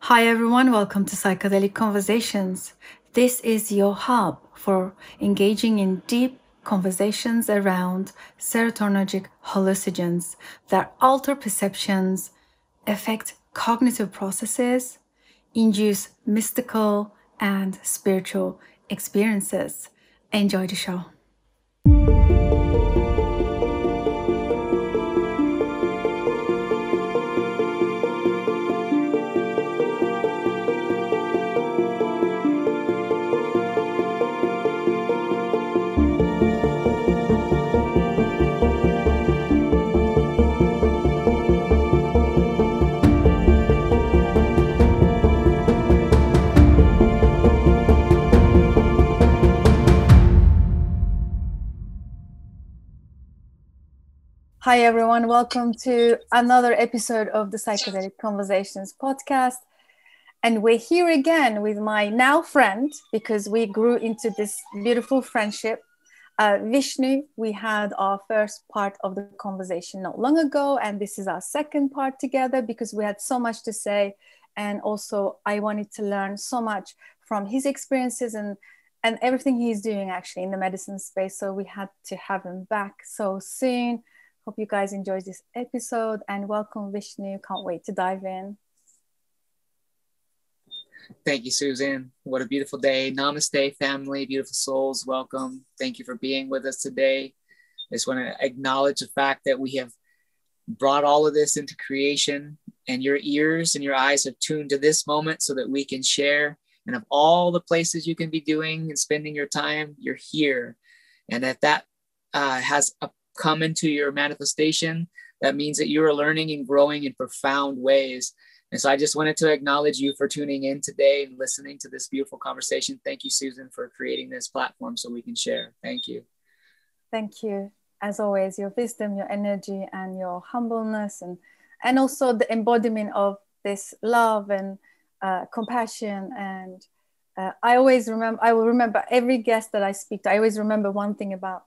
Hi, everyone. Welcome to Psychedelic Conversations. This is your hub for engaging in deep conversations around serotonergic hallucinogens that alter perceptions, affect cognitive processes, induce mystical and spiritual experiences. Enjoy the show. Hi, everyone. Welcome to another episode of the Psychedelic Conversations podcast. And we're here again with my now friend because we grew into this beautiful friendship. Uh, Vishnu, we had our first part of the conversation not long ago, and this is our second part together because we had so much to say. And also, I wanted to learn so much from his experiences and and everything he's doing actually in the medicine space. So we had to have him back so soon. Hope you guys enjoyed this episode and welcome Vishnu. Can't wait to dive in. Thank you, Susan. What a beautiful day. Namaste, family, beautiful souls. Welcome. Thank you for being with us today. I just want to acknowledge the fact that we have brought all of this into creation and your ears and your eyes have tuned to this moment so that we can share. And of all the places you can be doing and spending your time, you're here. And that that uh, has a come into your manifestation, that means that you are learning and growing in profound ways. And so I just wanted to acknowledge you for tuning in today and listening to this beautiful conversation. Thank you, Susan, for creating this platform so we can share. Thank you. Thank you. As always, your wisdom, your energy, and your humbleness, and and also the embodiment of this love and uh, compassion. And uh, I always remember, I will remember every guest that I speak to. I always remember one thing about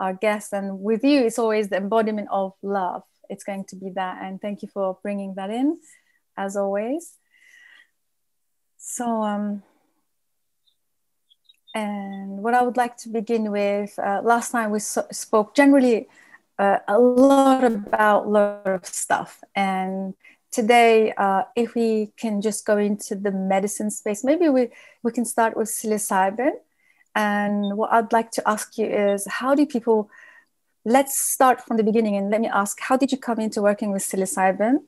our guests. And with you, it's always the embodiment of love. It's going to be that. And thank you for bringing that in, as always. So, um, and what I would like to begin with, uh, last time we so- spoke generally uh, a lot about a lot of stuff. And today, uh, if we can just go into the medicine space, maybe we, we can start with psilocybin. And what I'd like to ask you is how do people, let's start from the beginning and let me ask, how did you come into working with psilocybin?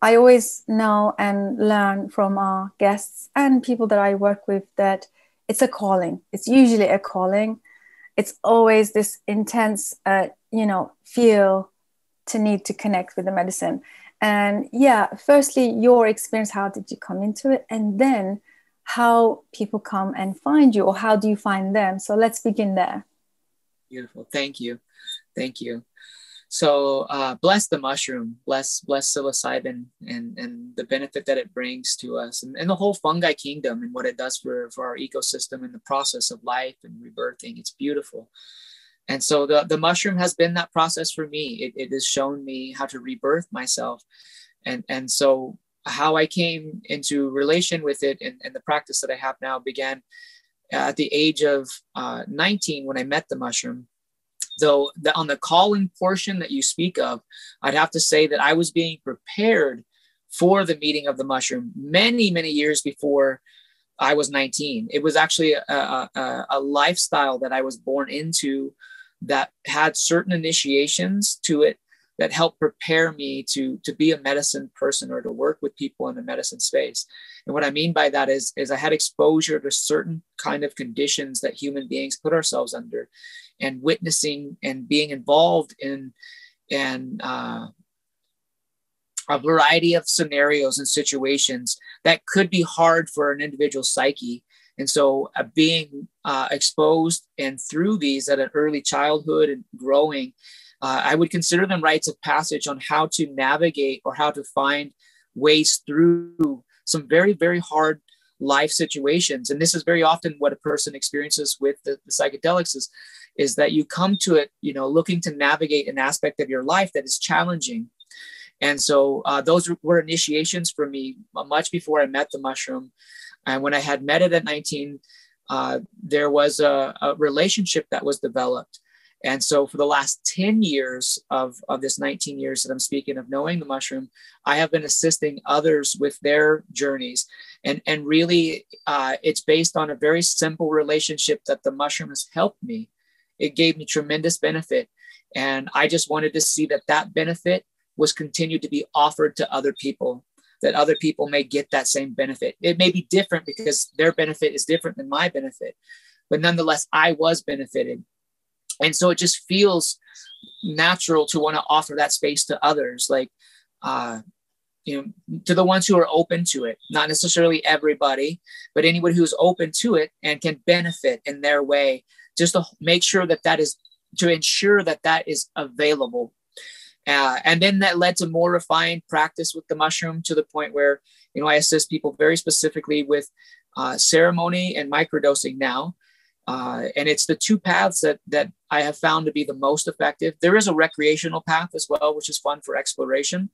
I always know and learn from our guests and people that I work with that it's a calling. It's usually a calling. It's always this intense, uh, you know, feel to need to connect with the medicine. And yeah, firstly, your experience, how did you come into it? And then how people come and find you or how do you find them? So let's begin there. Beautiful. Thank you. Thank you. So uh, bless the mushroom. Bless bless psilocybin and and the benefit that it brings to us and, and the whole fungi kingdom and what it does for for our ecosystem and the process of life and rebirthing. It's beautiful. And so the, the mushroom has been that process for me. It, it has shown me how to rebirth myself. And and so how I came into relation with it and, and the practice that I have now began at the age of uh, 19 when I met the mushroom. Though the, on the calling portion that you speak of, I'd have to say that I was being prepared for the meeting of the mushroom many, many years before I was 19. It was actually a, a, a lifestyle that I was born into that had certain initiations to it that helped prepare me to to be a medicine person or to work with people in the medicine space. And what i mean by that is is i had exposure to certain kind of conditions that human beings put ourselves under and witnessing and being involved in and uh, a variety of scenarios and situations that could be hard for an individual psyche. And so uh, being uh, exposed and through these at an early childhood and growing uh, I would consider them rites of passage on how to navigate or how to find ways through some very, very hard life situations. And this is very often what a person experiences with the, the psychedelics is, is that you come to it, you know, looking to navigate an aspect of your life that is challenging. And so uh, those were initiations for me much before I met the mushroom. And when I had met it at 19, uh, there was a, a, relationship that was developed. And so for the last 10 years of, of this 19 years that I'm speaking of knowing the mushroom, I have been assisting others with their journeys. And, and really, uh, it's based on a very simple relationship that the mushroom has helped me. It gave me tremendous benefit. And I just wanted to see that that benefit was continued to be offered to other people that other people may get that same benefit. It may be different because their benefit is different than my benefit, but nonetheless, I was benefited. And so it just feels natural to want to offer that space to others, like, uh, you know, to the ones who are open to it, not necessarily everybody, but anyone who's open to it and can benefit in their way, just to make sure that that is to ensure that that is available uh, and then that led to more refined practice with the mushroom to the point where, you know, I assist people very specifically with uh, ceremony and microdosing now. Uh, and it's the two paths that, that I have found to be the most effective. There is a recreational path as well, which is fun for exploration.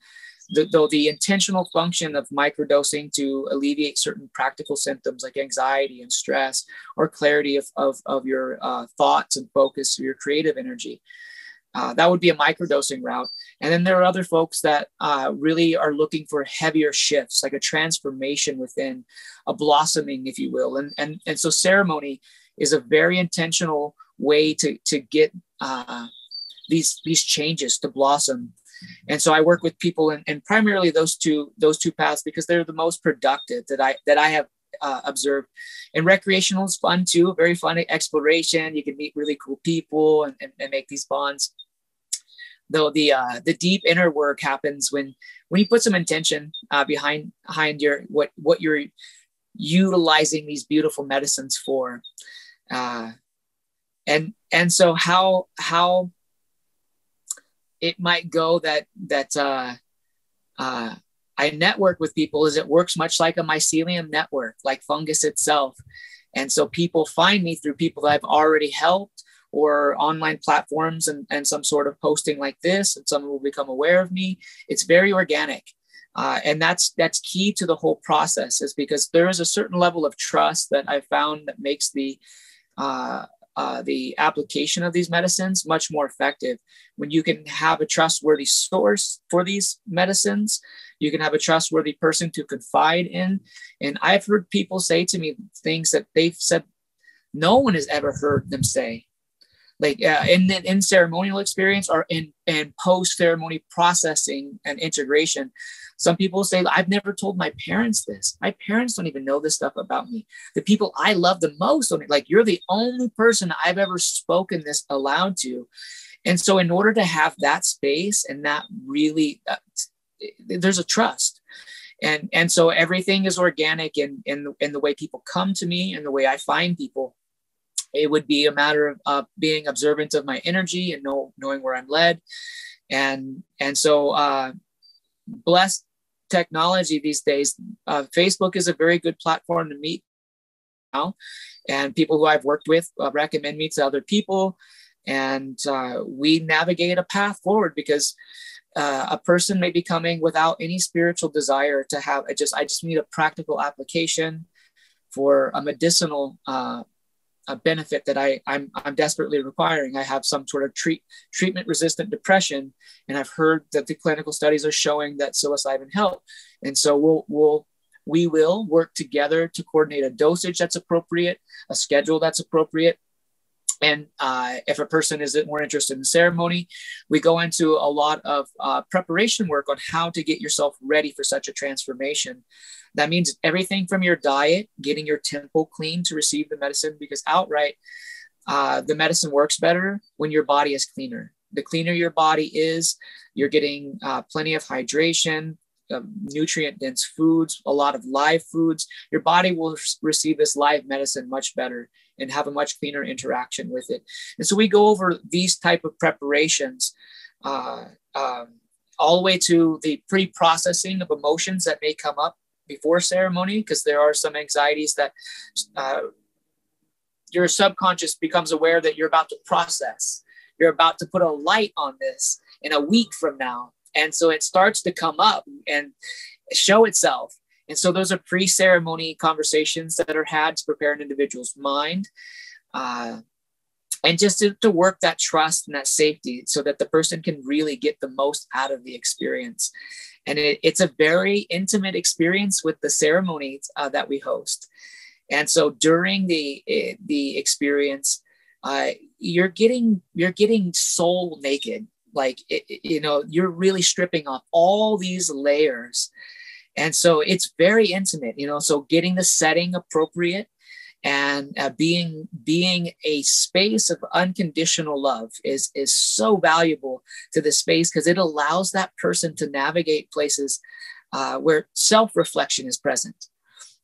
The, though the intentional function of microdosing to alleviate certain practical symptoms like anxiety and stress or clarity of, of, of your uh, thoughts and focus, your creative energy. Uh, that would be a microdosing route. And then there are other folks that uh, really are looking for heavier shifts, like a transformation within, a blossoming, if you will. And and and so ceremony is a very intentional way to to get uh, these these changes to blossom. And so I work with people and, and primarily those two those two paths because they're the most productive that I that I have uh, observed. And recreational is fun too, very fun exploration. You can meet really cool people and, and, and make these bonds though the uh, the deep inner work happens when when you put some intention uh, behind behind your what what you're utilizing these beautiful medicines for uh, and and so how how it might go that that uh, uh, I network with people is it works much like a mycelium network, like fungus itself. And so people find me through people that I've already helped or online platforms and, and some sort of posting like this, and someone will become aware of me. It's very organic. Uh, and that's that's key to the whole process is because there is a certain level of trust that I found that makes the uh, uh, the application of these medicines much more effective. When you can have a trustworthy source for these medicines, you can have a trustworthy person to confide in. And I've heard people say to me things that they've said no one has ever heard them say like uh, in in ceremonial experience or in in post ceremony processing and integration. Some people say i've never told my parents this. My parents don't even know this stuff about me. The people i love the most don't like you're the only person i've ever spoken this aloud to. And so in order to have that space and that really uh, there's a trust. And and so everything is organic in in, in the way people come to me and the way i find people it would be a matter of uh, being observant of my energy and know, knowing where I'm led. And, and so, uh, blessed technology these days, uh, Facebook is a very good platform to meet now. And people who I've worked with uh, recommend me to other people. And uh, we navigate a path forward because uh, a person may be coming without any spiritual desire to have I just I just need a practical application for a medicinal uh, a benefit that I, I'm, I'm desperately requiring. I have some sort of treat, treatment resistant depression, and I've heard that the clinical studies are showing that psilocybin help. And so we'll, we'll, we will work together to coordinate a dosage that's appropriate, a schedule that's appropriate, and uh, if a person is more interested in ceremony, we go into a lot of uh, preparation work on how to get yourself ready for such a transformation. That means everything from your diet, getting your temple clean to receive the medicine, because outright, uh, the medicine works better when your body is cleaner. The cleaner your body is, you're getting uh, plenty of hydration, um, nutrient dense foods, a lot of live foods, your body will receive this live medicine much better and have a much cleaner interaction with it. And so we go over these type of preparations uh, um, all the way to the pre-processing of emotions that may come up before ceremony, because there are some anxieties that uh, your subconscious becomes aware that you're about to process. You're about to put a light on this in a week from now and so it starts to come up and show itself and so those are pre-ceremony conversations that are had to prepare an individual's mind uh, and just to, to, work that trust and that safety so that the person can really get the most out of the experience. And it, it's a very intimate experience with the ceremonies uh, that we host. And so during the eh, the experience uh, you're getting you're getting soul naked. Like it, you know you're really stripping off all these layers and so it's very intimate you know so getting the setting appropriate and uh, being being a space of unconditional love is is so valuable to the space because it allows that person to navigate places uh, where self-reflection is present.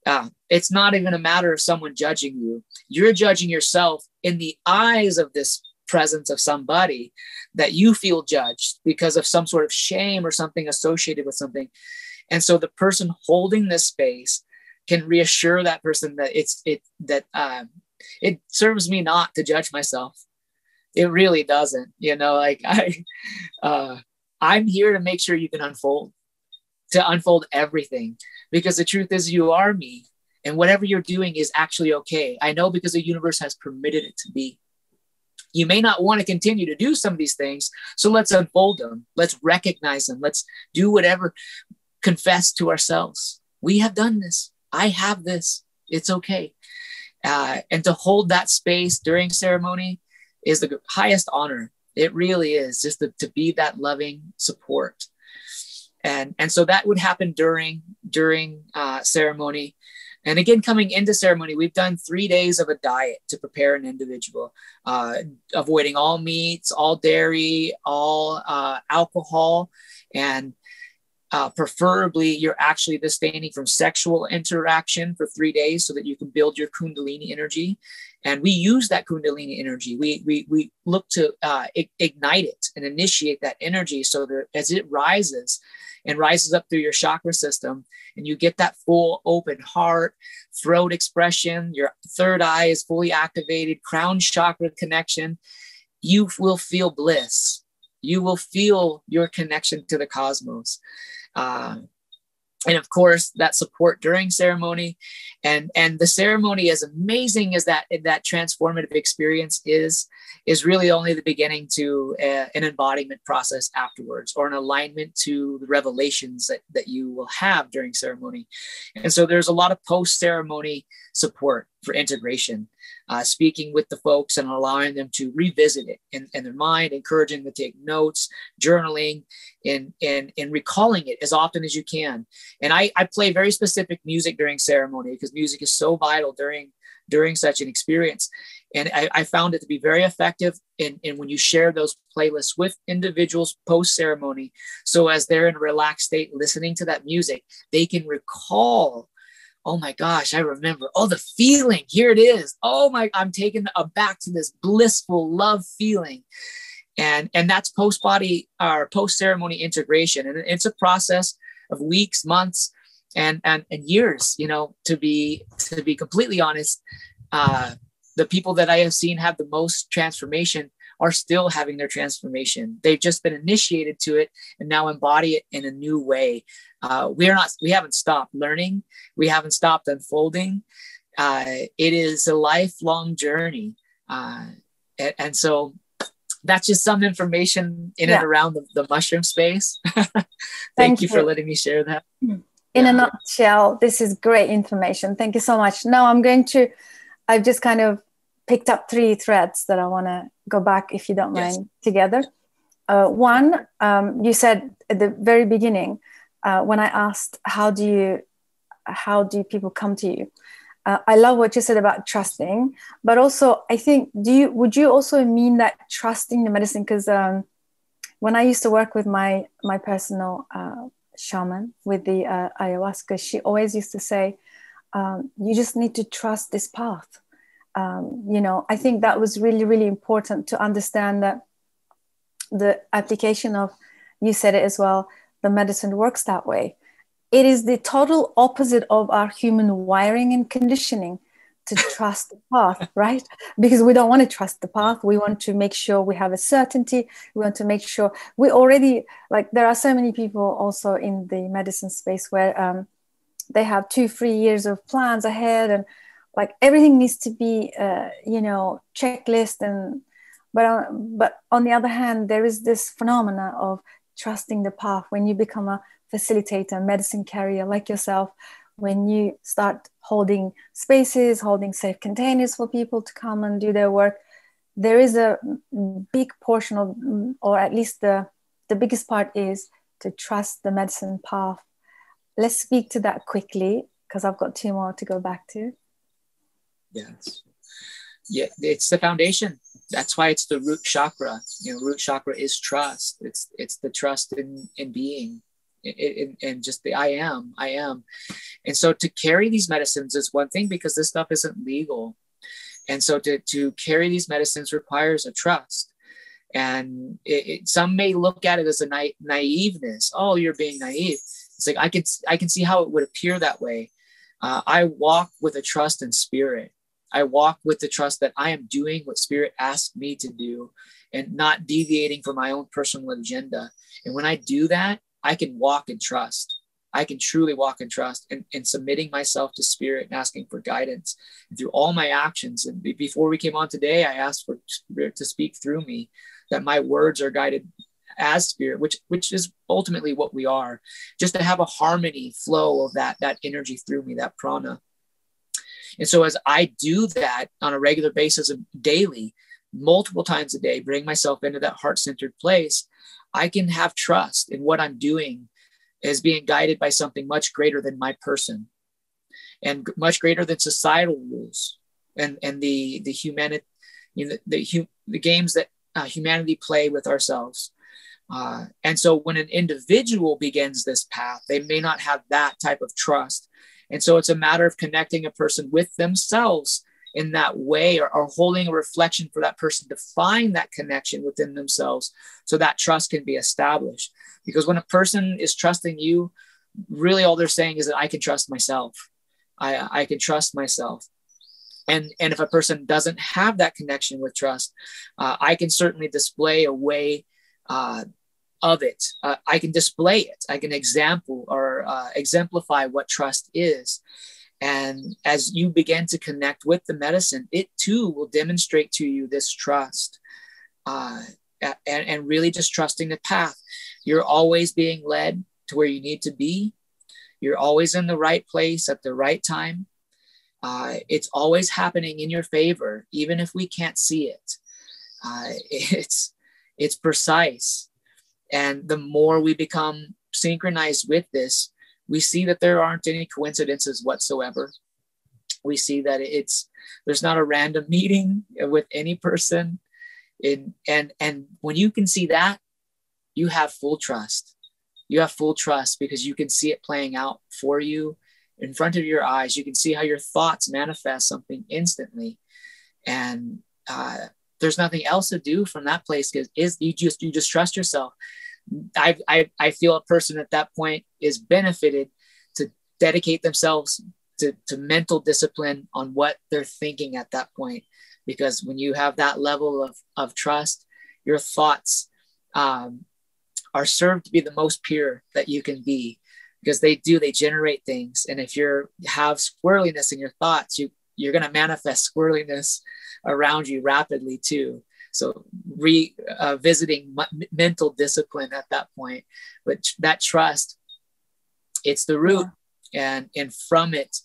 Uh, it's not even a matter of someone judging you. You're judging yourself in the eyes of this presence of somebody that you feel judged because of some sort of shame or something associated with something and so the person holding this space can reassure that person that it's it that um, it serves me not to judge myself. It really doesn't you know like i uh, i'm here to make sure you can unfold to unfold everything. Because the truth is you are me and whatever you're doing is actually okay. I know because the universe has permitted it to be. You may not want to continue to do some of these things so let's unfold them. Let's recognize them. Let's do whatever confess to ourselves we have done this I have this. It's okay. Uh, and to hold that space during ceremony is the highest honor. It really is just to, to be that loving support. And, and so that would happen during during uh, ceremony. And again, coming into ceremony, we've done three days of a diet to prepare an individual, uh, avoiding all meats, all dairy, all uh, alcohol, and uh, preferably, you're actually abstaining from sexual interaction for three days so that you can build your Kundalini energy. And we use that Kundalini energy. We, we, we look to uh, ignite it and initiate that energy so that as it rises and rises up through your chakra system, and you get that full open heart, throat expression, your third eye is fully activated, crown chakra connection, you will feel bliss. You will feel your connection to the cosmos. Uh, and of course that support during ceremony. And and the ceremony as amazing as that that transformative experience is is really only the beginning to a, an embodiment process afterwards or an alignment to the revelations that, that you will have during ceremony. And so there's a lot of post ceremony support for integration uh, speaking with the folks and allowing them to revisit it in, in their mind, encouraging them to take notes, journaling, and, and, and recalling it as often as you can. And I, I play very specific music during ceremony because music is so vital during during such an experience. And I, I, found it to be very effective in, in when you share those playlists with individuals post ceremony. So as they're in a relaxed state listening to that music, they can recall oh my gosh, I remember. Oh, the feeling. Here it is. Oh my, I'm taken back to this blissful love feeling. And, and that's post body or post ceremony integration. And it's a process of weeks, months, and, and, and years, you know, to be, to be completely honest, uh, the people that I have seen have the most transformation are still having their transformation. They've just been initiated to it and now embody it in a new way. Uh, we are not, we haven't stopped learning. We haven't stopped unfolding. Uh, it is a lifelong journey. Uh, and, and, so that's just some information in yeah. and around the, the mushroom space. Thank, Thank you, you for letting me share that. In yeah. a nutshell, this is great information. Thank you so much. Now I'm going to, I've just kind of picked up three threads that I want to go back, if you don't yes. mind, together. Uh, one, um, you said at the very beginning uh, when I asked how do you how do people come to you. Uh, I love what you said about trusting, but also I think do you would you also mean that trusting the medicine? Because um, when I used to work with my my personal uh, shaman with the uh, ayahuasca, she always used to say, um, "You just need to trust this path." Um, you know, I think that was really, really important to understand that the application of, you said it as well, the medicine works that way. It is the total opposite of our human wiring and conditioning to trust the path, right? Because we don't want to trust the path. We want to make sure we have a certainty. We want to make sure we already, like, there are so many people also in the medicine space where um, they have two, three years of plans ahead and like everything needs to be, uh, you know, checklist. And, but, uh, but on the other hand, there is this phenomena of trusting the path when you become a facilitator, medicine carrier like yourself when you start holding spaces, holding safe containers for people to come and do their work, there is a big portion of, or at least the, the biggest part is to trust the medicine path. Let's speak to that quickly because I've got two more to go back to. Yes. Yeah, it's the foundation. That's why it's the root chakra. You know, root chakra is trust. It's it's the trust in in being and just the I am, I am. And so to carry these medicines is one thing because this stuff isn't legal. And so to, to carry these medicines requires a trust. And it, it, some may look at it as a na- naiveness. Oh, you're being naive. It's like I can I can see how it would appear that way. Uh, I walk with a trust in spirit. I walk with the trust that I am doing what spirit asked me to do, and not deviating from my own personal agenda. And when I do that, I can walk in trust. I can truly walk in trust and, and submitting myself to spirit and asking for guidance and through all my actions. And before we came on today, I asked for spirit to speak through me, that my words are guided as spirit, which which is ultimately what we are, just to have a harmony flow of that that energy through me, that prana. And so as I do that on a regular basis daily, multiple times a day, bring myself into that heart-centered place, I can have trust in what I'm doing as being guided by something much greater than my person and much greater than societal rules and, and the, the humanity, you know, the, the, the games that uh, humanity play with ourselves. Uh, and so when an individual begins this path, they may not have that type of trust. And so it's a matter of connecting a person with themselves in that way or, or holding a reflection for that person to find that connection within themselves so that trust can be established. Because when a person is trusting you, really all they're saying is that I can trust myself. I, I can trust myself. And, and if a person doesn't have that connection with trust, uh, I can certainly display a way uh, of it. Uh, I can display it. I can example or uh, exemplify what trust is. And as you begin to connect with the medicine, it too will demonstrate to you this trust uh, and, and really just trusting the path. You're always being led to where you need to be. You're always in the right place at the right time. Uh, it's always happening in your favor, even if we can't see it. Uh, it's it's precise, and the more we become synchronized with this, we see that there aren't any coincidences whatsoever. We see that it's there's not a random meeting with any person. In, and and when you can see that, you have full trust. You have full trust because you can see it playing out for you in front of your eyes. You can see how your thoughts manifest something instantly, and uh, there's nothing else to do from that place because is you just you just trust yourself I, I, I feel a person at that point is benefited to dedicate themselves to, to mental discipline on what they're thinking at that point. Because when you have that level of, of trust, your thoughts um, are served to be the most pure that you can be because they do, they generate things. And if you have squirreliness in your thoughts, you, you're going to manifest squirreliness around you rapidly too. So revisiting uh, mental discipline at that point, but that trust, it's the root, and and from it,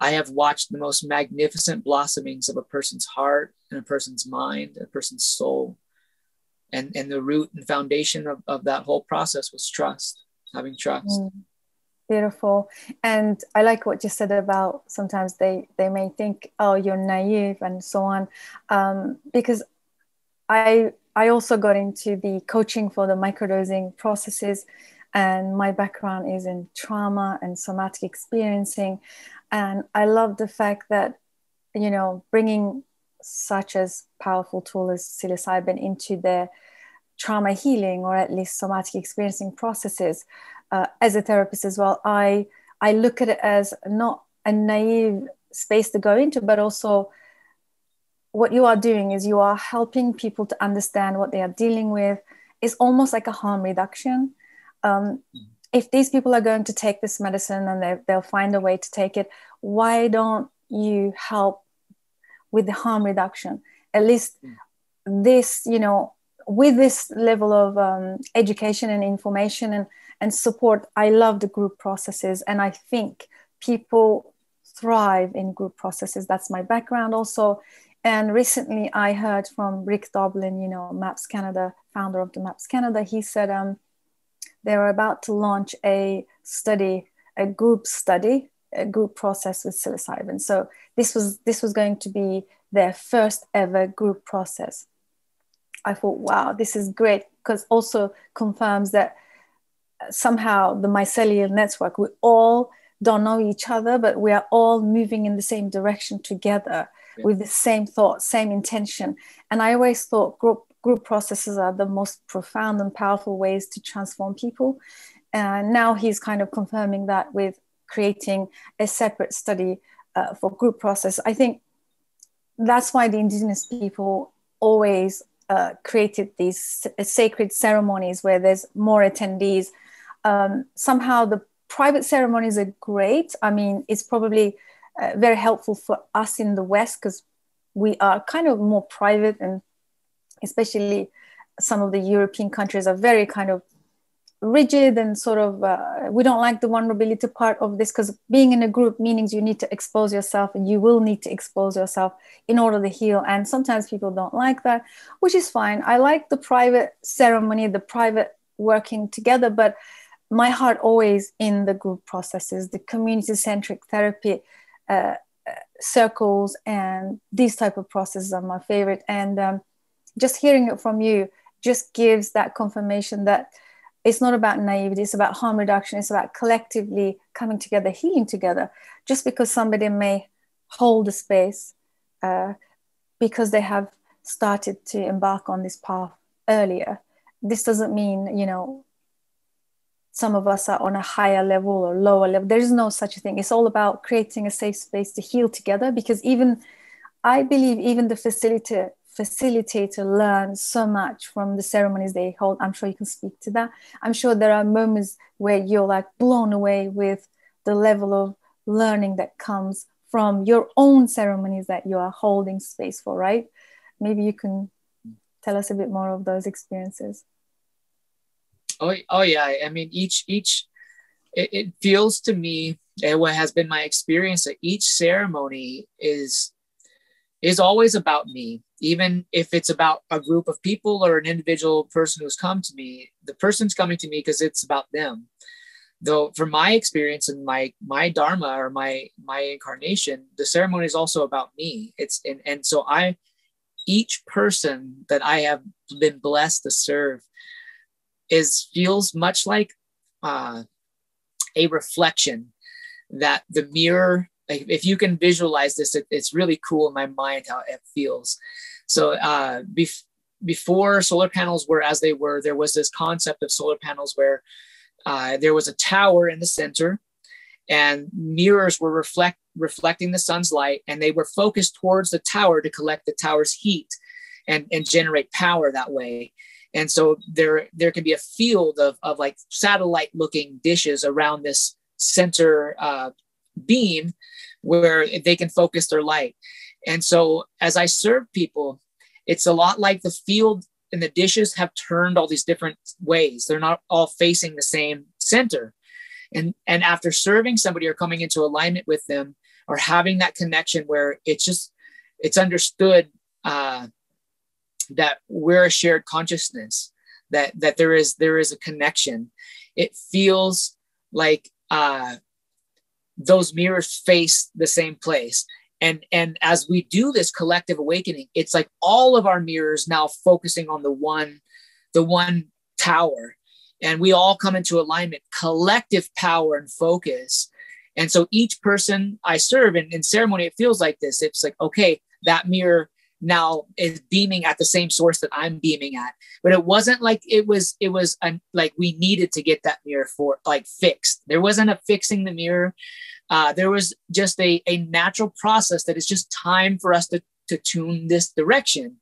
I have watched the most magnificent blossomings of a person's heart and a person's mind, a person's soul. And, and the root and foundation of, of that whole process was trust, having trust. Mm, beautiful. And I like what you said about sometimes they, they may think, oh, you're naive and so on. Um, because I I also got into the coaching for the microdosing processes, and my background is in trauma and somatic experiencing, and I love the fact that you know bringing such as powerful tool as psilocybin into the trauma healing or at least somatic experiencing processes uh, as a therapist as well i i look at it as not a naive space to go into but also what you are doing is you are helping people to understand what they are dealing with. It's almost like a harm reduction. Um, if these people are going to take this medicine and they, they'll find a way to take it why don't you help with the harm reduction? At least this you know with this level of um, education and information and, and support i love the group processes and i think people thrive in group processes. That's my background also and recently i heard from rick doblin you know maps canada founder of the maps canada. He said um, they were about to launch a study a group study a group process with psilocybin. So this was this was going to be their first ever group process. I thought wow this is great because also confirms that somehow the mycelial network we all don't know each other but we are all moving in the same direction together. With the same thought same intention and i always thought group group processes are the most profound and powerful ways to transform people and now he's kind of confirming that with creating a separate study uh, for group process i think that's why the indigenous people always uh, created these sacred ceremonies where there's more attendees. Um, somehow the private ceremonies are great. I mean, it's probably uh, very helpful for us in the West because we are kind of more private and especially some of the European countries are very kind of rigid and sort of uh, we don't like the vulnerability part of this because being in a group means you need to expose yourself and you will need to expose yourself in order to heal. And sometimes people don't like that which is fine. I like the private ceremony the private working together but my heart always in the group processes the community centric therapy uh, circles and these type of processes are my favorite. And um, just hearing it from you just gives that confirmation that it's not about naivety it's about harm reduction it's about collectively coming together healing together. Just because somebody may hold the space uh, because they have started to embark on this path earlier this doesn't mean you know some of us are on a higher level or lower level there is no such a thing it's all about creating a safe space to heal together because even i believe even the facilitator facilitator learn so much from the ceremonies they hold. I'm sure you can speak to that. I'm sure there are moments where you're like blown away with the level of learning that comes from your own ceremonies that you are holding space for, right? Maybe you can tell us a bit more of those experiences. Oh, oh yeah. I mean, each each it, it feels to me, and what has been my experience that each ceremony is is always about me. Even if it's about a group of people or an individual person who's come to me the person's coming to me because it's about them. Though from my experience and my my dharma or my my incarnation the ceremony is also about me. It's and, and so i each person that i have been blessed to serve is feels much like uh, a reflection that the mirror if you can visualize this it, it's really cool in my mind how it feels. So uh, bef- before solar panels were as they were there was this concept of solar panels where uh, there was a tower in the center and mirrors were reflect reflecting the sun's light and they were focused towards the tower to collect the tower's heat and, and generate power that way and so there there can be a field of, of like satellite looking dishes around this center uh, beam where they can focus their light. And so as I serve people, it's a lot like the field and the dishes have turned all these different ways. They're not all facing the same center. And, and after serving somebody or coming into alignment with them or having that connection where it's just, it's understood uh, that we're a shared consciousness, that, that there is, there is a connection. It feels like uh, those mirrors face the same place. And and as we do this collective awakening it's like all of our mirrors now focusing on the one the one tower and we all come into alignment collective power and focus. And so each person i serve in, in ceremony it feels like this. It's like okay that mirror now is beaming at the same source that I'm beaming at. But it wasn't like it was it was an, like we needed to get that mirror for like fixed. There wasn't a fixing the mirror. Uh, there was just a, a natural process that is just time for us to, to tune this direction.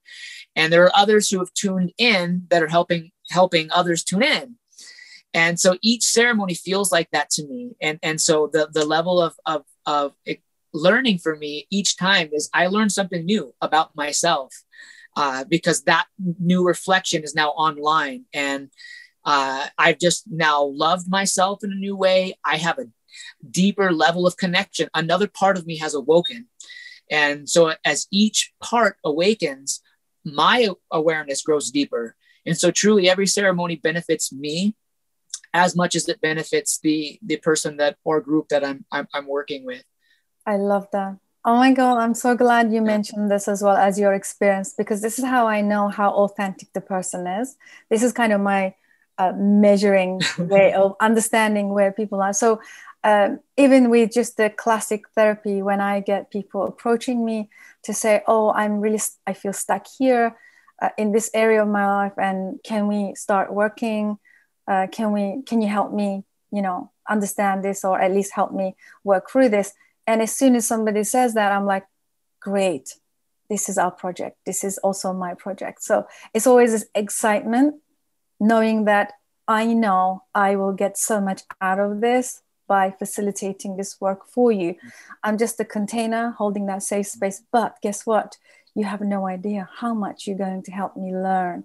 And there are others who have tuned in that are helping helping others tune in. And so each ceremony feels like that to me. And and so the the level of of of learning for me each time is I learn something new about myself uh, because that new reflection is now online and uh, I've just now loved myself in a new way. I have a deeper level of connection. Another part of me has awoken. And so as each part awakens, my awareness grows deeper. And so truly every ceremony benefits me as much as it benefits the the person that or group that I'm I'm, I'm working with. I love that. Oh my God, I'm so glad you mentioned this as well as your experience because this is how I know how authentic the person is. This is kind of my uh, measuring way of understanding where people are. So, um, even with just the classic therapy, when I get people approaching me to say, Oh, I'm really, I feel stuck here uh, in this area of my life, and can we start working? Uh, can we, can you help me, you know, understand this or at least help me work through this? And as soon as somebody says that, I'm like, great, this is our project. This is also my project. So it's always this excitement knowing that I know I will get so much out of this by facilitating this work for you. I'm just a container holding that safe space. But guess what? You have no idea how much you're going to help me learn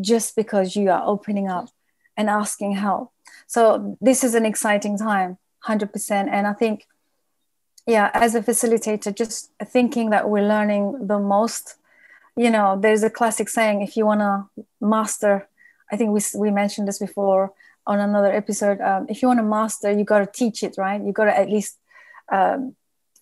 just because you are opening up and asking help. So this is an exciting time, 100%. And I think yeah as a facilitator just thinking that we're learning the most. You know there's a classic saying if you want to master i think we, we mentioned this before on another episode um, if you want to master you got to teach it right? You got to at least um,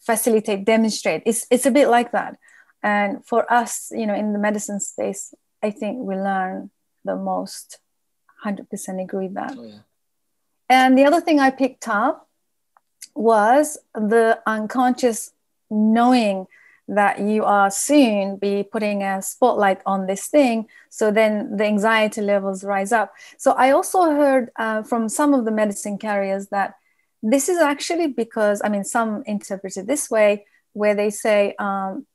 facilitate demonstrate. It's, it's a bit like that. And for us you know in the medicine space i think we learn the most. 100% agree with that. Oh, yeah. and the other thing i picked up was the unconscious knowing that you are soon be putting a spotlight on this thing. So then the anxiety levels rise up. So i also heard uh, from some of the medicine carriers that this is actually because i mean some interpret it this way where they say um,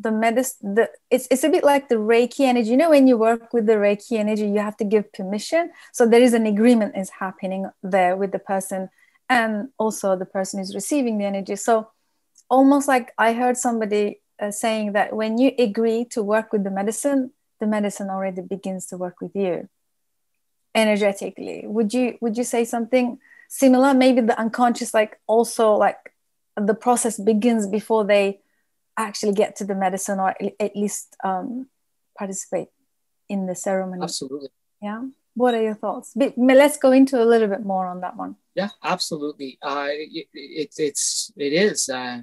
the medicine the it's, it's a bit like the reiki energy. You know when you work with the reiki energy you have to give permission. So there is an agreement is happening there with the person and also the person is receiving the energy. So almost like i heard somebody uh, saying that when you agree to work with the medicine the medicine already begins to work with you energetically. Would you would you say something similar? Maybe the unconscious like also like the process begins before they actually get to the medicine or at least um, participate in the ceremony. Absolutely. Yeah what are your thoughts? But let's go into a little bit more on that one. Yeah absolutely. Uh it, it, it's it is uh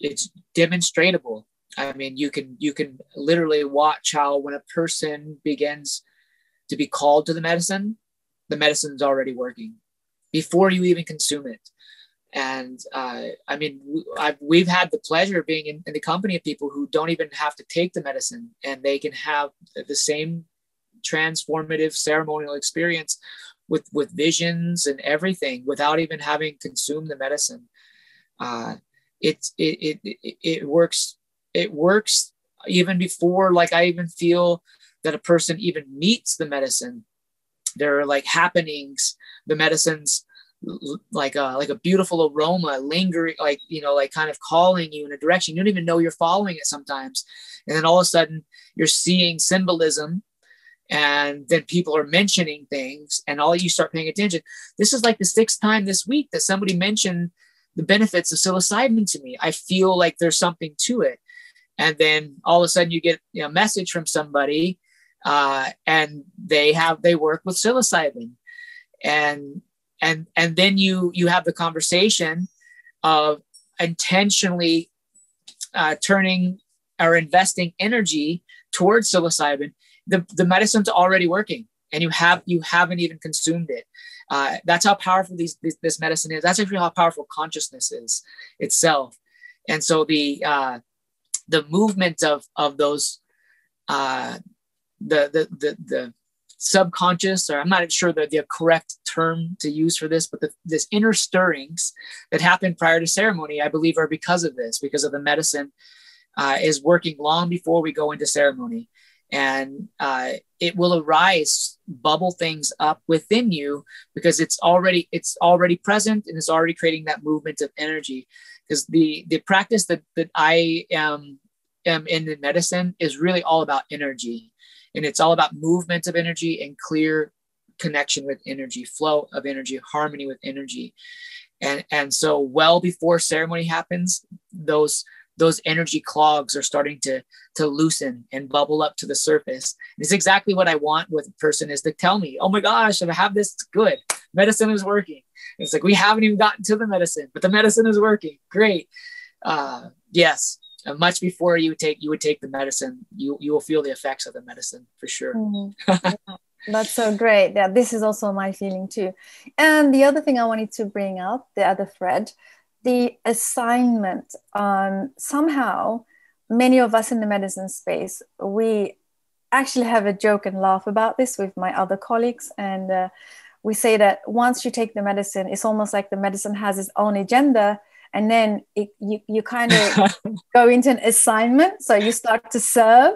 it's demonstratable i mean you can you can literally watch how when a person begins to be called to the medicine the medicine's already working before you even consume it. And uh, i mean I've, we've had the pleasure of being in, in the company of people who don't even have to take the medicine and they can have the same transformative ceremonial experience with with visions and everything without even having consumed the medicine. Uh, it, it it it works. It works even before like I even feel that a person even meets the medicine. There are like happenings. The medicine's like a like a beautiful aroma lingering like you know like kind of calling you in a direction you don't even know you're following it sometimes and then all of a sudden you're seeing symbolism and then people are mentioning things and all you start paying attention. This is like the sixth time this week that somebody mentioned the benefits of psilocybin to me. I feel like there's something to it. And then all of a sudden you get you know, a message from somebody uh, and they have they work with psilocybin. And and and then you you have the conversation of intentionally uh, turning or investing energy towards psilocybin the, the medicine's already working and you have you haven't even consumed it. Uh, that's how powerful these, this, this medicine is. That's actually how powerful consciousness is itself. And so the uh, the movement of of those uh, the, the the the subconscious, or I'm not sure the, the correct term to use for this, but the, this inner stirrings that happen prior to ceremony, I believe, are because of this, because of the medicine uh, is working long before we go into ceremony. And uh, it will arise, bubble things up within you because it's already it's already present and it's already creating that movement of energy. Because the the practice that that I am am in the medicine is really all about energy and it's all about movement of energy and clear connection with energy flow of energy harmony with energy and and so well before ceremony happens those those energy clogs are starting to to loosen and bubble up to the surface. And it's exactly what i want with a person is to tell me oh my gosh i have this good. Medicine is working. It's like we haven't even gotten to the medicine but the medicine is working. Great. Uh yes uh, much before you take you would take the medicine you you will feel the effects of the medicine for sure. Mm-hmm. that's so great. Yeah this is also my feeling too. And the other thing i wanted to bring up the other thread the assignment um, somehow many of us in the medicine space we actually have a joke and laugh about this with my other colleagues. And uh, we say that once you take the medicine it's almost like the medicine has its own agenda. And then it, you, you kind of go into an assignment. So you start to serve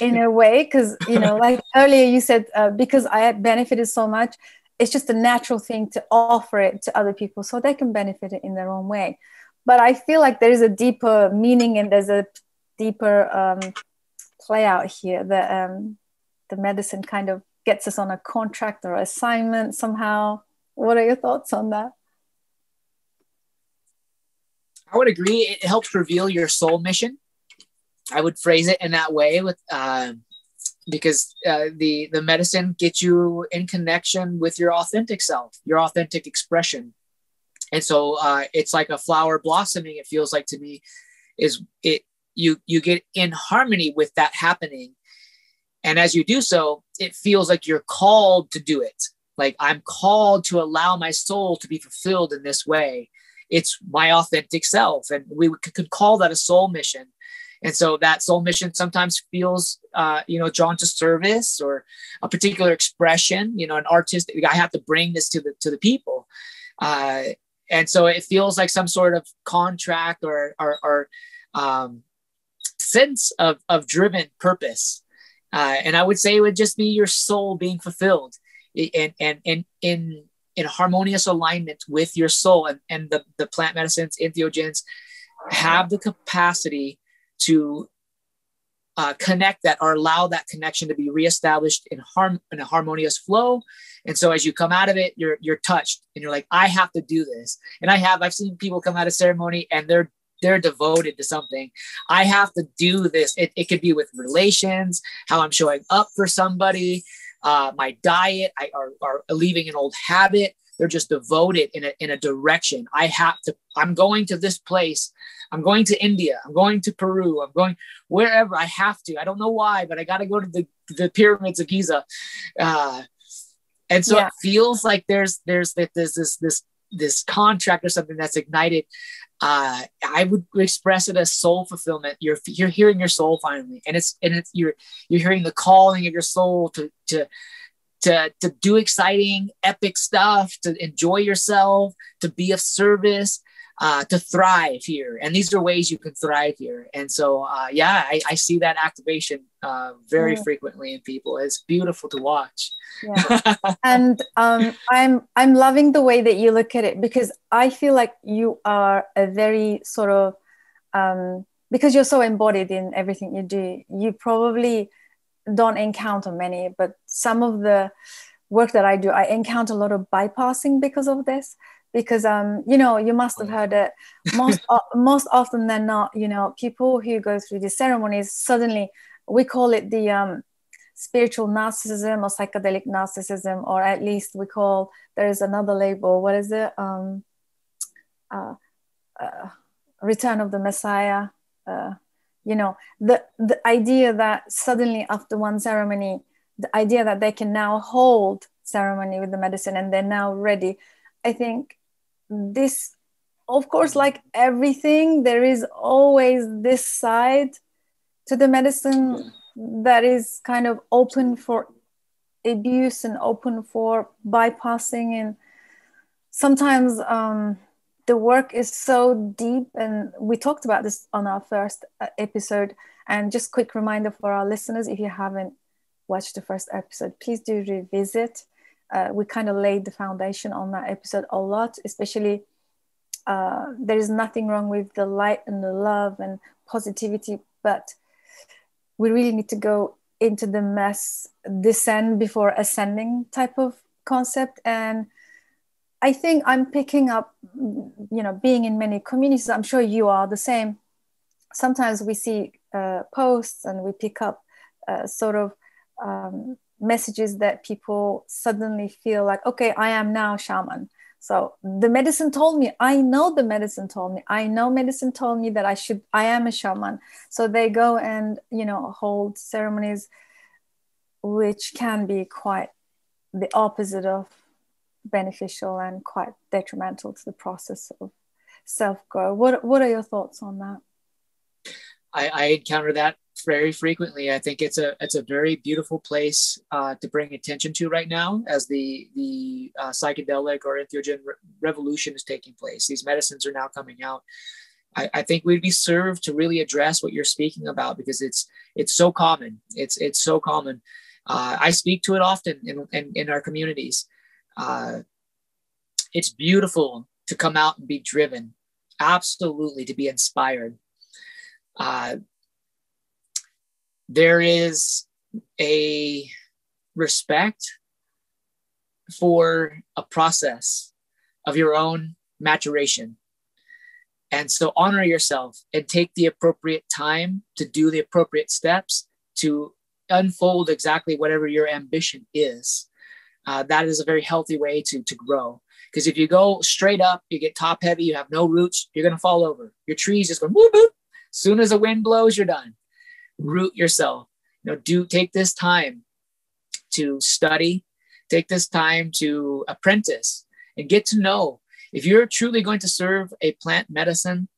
in a way because you know like earlier you said uh, because i benefited so much it's just a natural thing to offer it to other people so they can benefit it in their own way but i feel like there is a deeper meaning and there's a deeper um, play out here that um, the medicine kind of gets us on a contract or assignment somehow what are your thoughts on that I would agree. It helps reveal your soul mission. I would phrase it in that way with uh, because uh, the the medicine gets you in connection with your authentic self, your authentic expression, and so uh, it's like a flower blossoming. It feels like to me is it you you get in harmony with that happening, and as you do so, it feels like you're called to do it. Like I'm called to allow my soul to be fulfilled in this way it's my authentic self and we could call that a soul mission and so that soul mission sometimes feels uh, you know drawn to service or a particular expression you know an artistic i have to bring this to the to the people. Uh, and so it feels like some sort of contract or or, or um, sense of of driven purpose. Uh, and i would say it would just be your soul being fulfilled and and and in in harmonious alignment with your soul. And, and the, the plant medicines, entheogens have the capacity to uh, connect that or allow that connection to be reestablished in harm in a harmonious flow. And so as you come out of it, you're you're touched and you're like, I have to do this. And I have, I've seen people come out of ceremony and they're they're devoted to something. I have to do this. It, it could be with relations, how I'm showing up for somebody, uh, my diet, I are, are leaving an old habit. They're just devoted in a, in a direction. I have to, I'm going to this place. I'm going to India. I'm going to Peru. I'm going wherever I have to. I don't know why, but I got to go to the, the pyramids of Giza. Uh, and so yeah. it feels like there's, there's, there's this, this, this contract or something that's ignited uh, I would express it as soul fulfillment. You're you're hearing your soul finally, and it's and it's you're you're hearing the calling of your soul to to to to do exciting, epic stuff, to enjoy yourself, to be of service, uh, to thrive here. And these are ways you can thrive here. And so, uh, yeah, I, I, see that activation uh, very yeah. frequently in people. It's beautiful to watch. Yeah. and um, I'm I'm loving the way that you look at it because I feel like you are a very sort of um, because you're so embodied in everything you do. You probably don't encounter many, but some of the work that I do, I encounter a lot of bypassing because of this because um you know you must have heard it. Most uh, most often than not you know people who go through these ceremonies suddenly we call it the um spiritual narcissism or psychedelic narcissism or at least we call there is another label. What is it? Um uh, uh return of the messiah uh you know the the idea that suddenly after one ceremony the idea that they can now hold ceremony with the medicine and they're now ready i think this of course like everything there is always this side to the medicine that is kind of open for abuse and open for bypassing and sometimes um, the work is so deep and we talked about this on our first uh, episode. And just quick reminder for our listeners if you haven't watched the first episode please do revisit. Uh, we kind of laid the foundation on that episode a lot especially uh, there is nothing wrong with the light and the love and positivity but we really need to go into the mess descend before ascending type of concept. And i think i'm picking up you know being in many communities i'm sure you are the same. Sometimes we see uh, posts and we pick up uh, sort of um, messages that people suddenly feel like okay i am now shaman. So the medicine told me i know the medicine told me i know medicine told me that i should i am a shaman. So they go and you know hold ceremonies which can be quite the opposite of beneficial and quite detrimental to the process of self growth what what are your thoughts on that I, I encounter that very frequently. I think it's a it's a very beautiful place uh, to bring attention to right now as the the uh, psychedelic or entheogen re- revolution is taking place. These medicines are now coming out. I, I, think we'd be served to really address what you're speaking about because it's it's so common. It's it's so common. Uh, I speak to it often in in, in our communities. Uh, it's beautiful to come out and be driven, absolutely to be inspired. Uh, there is a respect for a process of your own maturation. And so honor yourself and take the appropriate time to do the appropriate steps to unfold exactly whatever your ambition is. Uh, that is a very healthy way to, to grow. Because if you go straight up, you get top heavy, you have no roots, you're going to fall over. Your tree's just going whoop, whoop. Soon as the wind blows, you're done root yourself you know do take this time to study take this time to apprentice and get to know if you're truly going to serve a plant medicine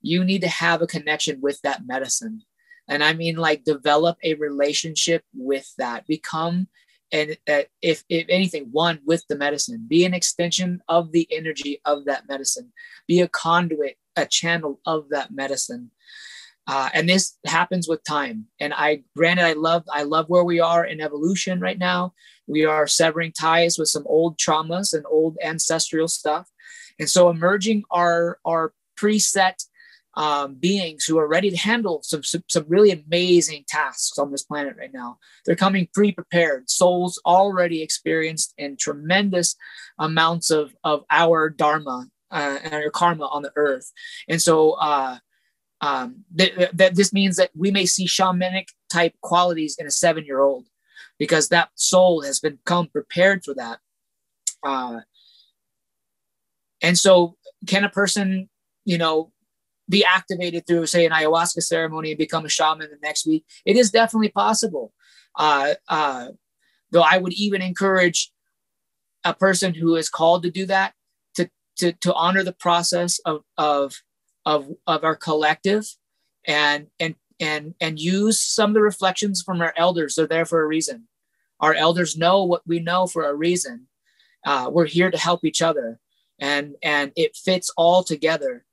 you need to have a connection with that medicine and i mean like develop a relationship with that become and uh, if, if anything one with the medicine. Be an extension of the energy of that medicine. Be a conduit a channel of that medicine. Uh, and this happens with time. And i granted i love i love where we are in evolution right now. We are severing ties with some old traumas and old ancestral stuff. And so emerging are are preset um, beings who are ready to handle some, some, some really amazing tasks on this planet right now. They're coming pre-prepared, souls already experienced in tremendous amounts of, of our dharma uh, and our karma on the earth. And so uh, um, that, that this means that we may see shamanic type qualities in a seven year old because that soul has become prepared for that. Uh, and so, can a person, you know, be activated through, say, an ayahuasca ceremony and become a shaman the next week? It is definitely possible. Uh, uh, though I would even encourage a person who is called to do that to, to, to honor the process of, of of of our collective and and and and use some of the reflections from our elders they're there for a reason our elders know what we know for a reason uh, we're here to help each other and and it fits all together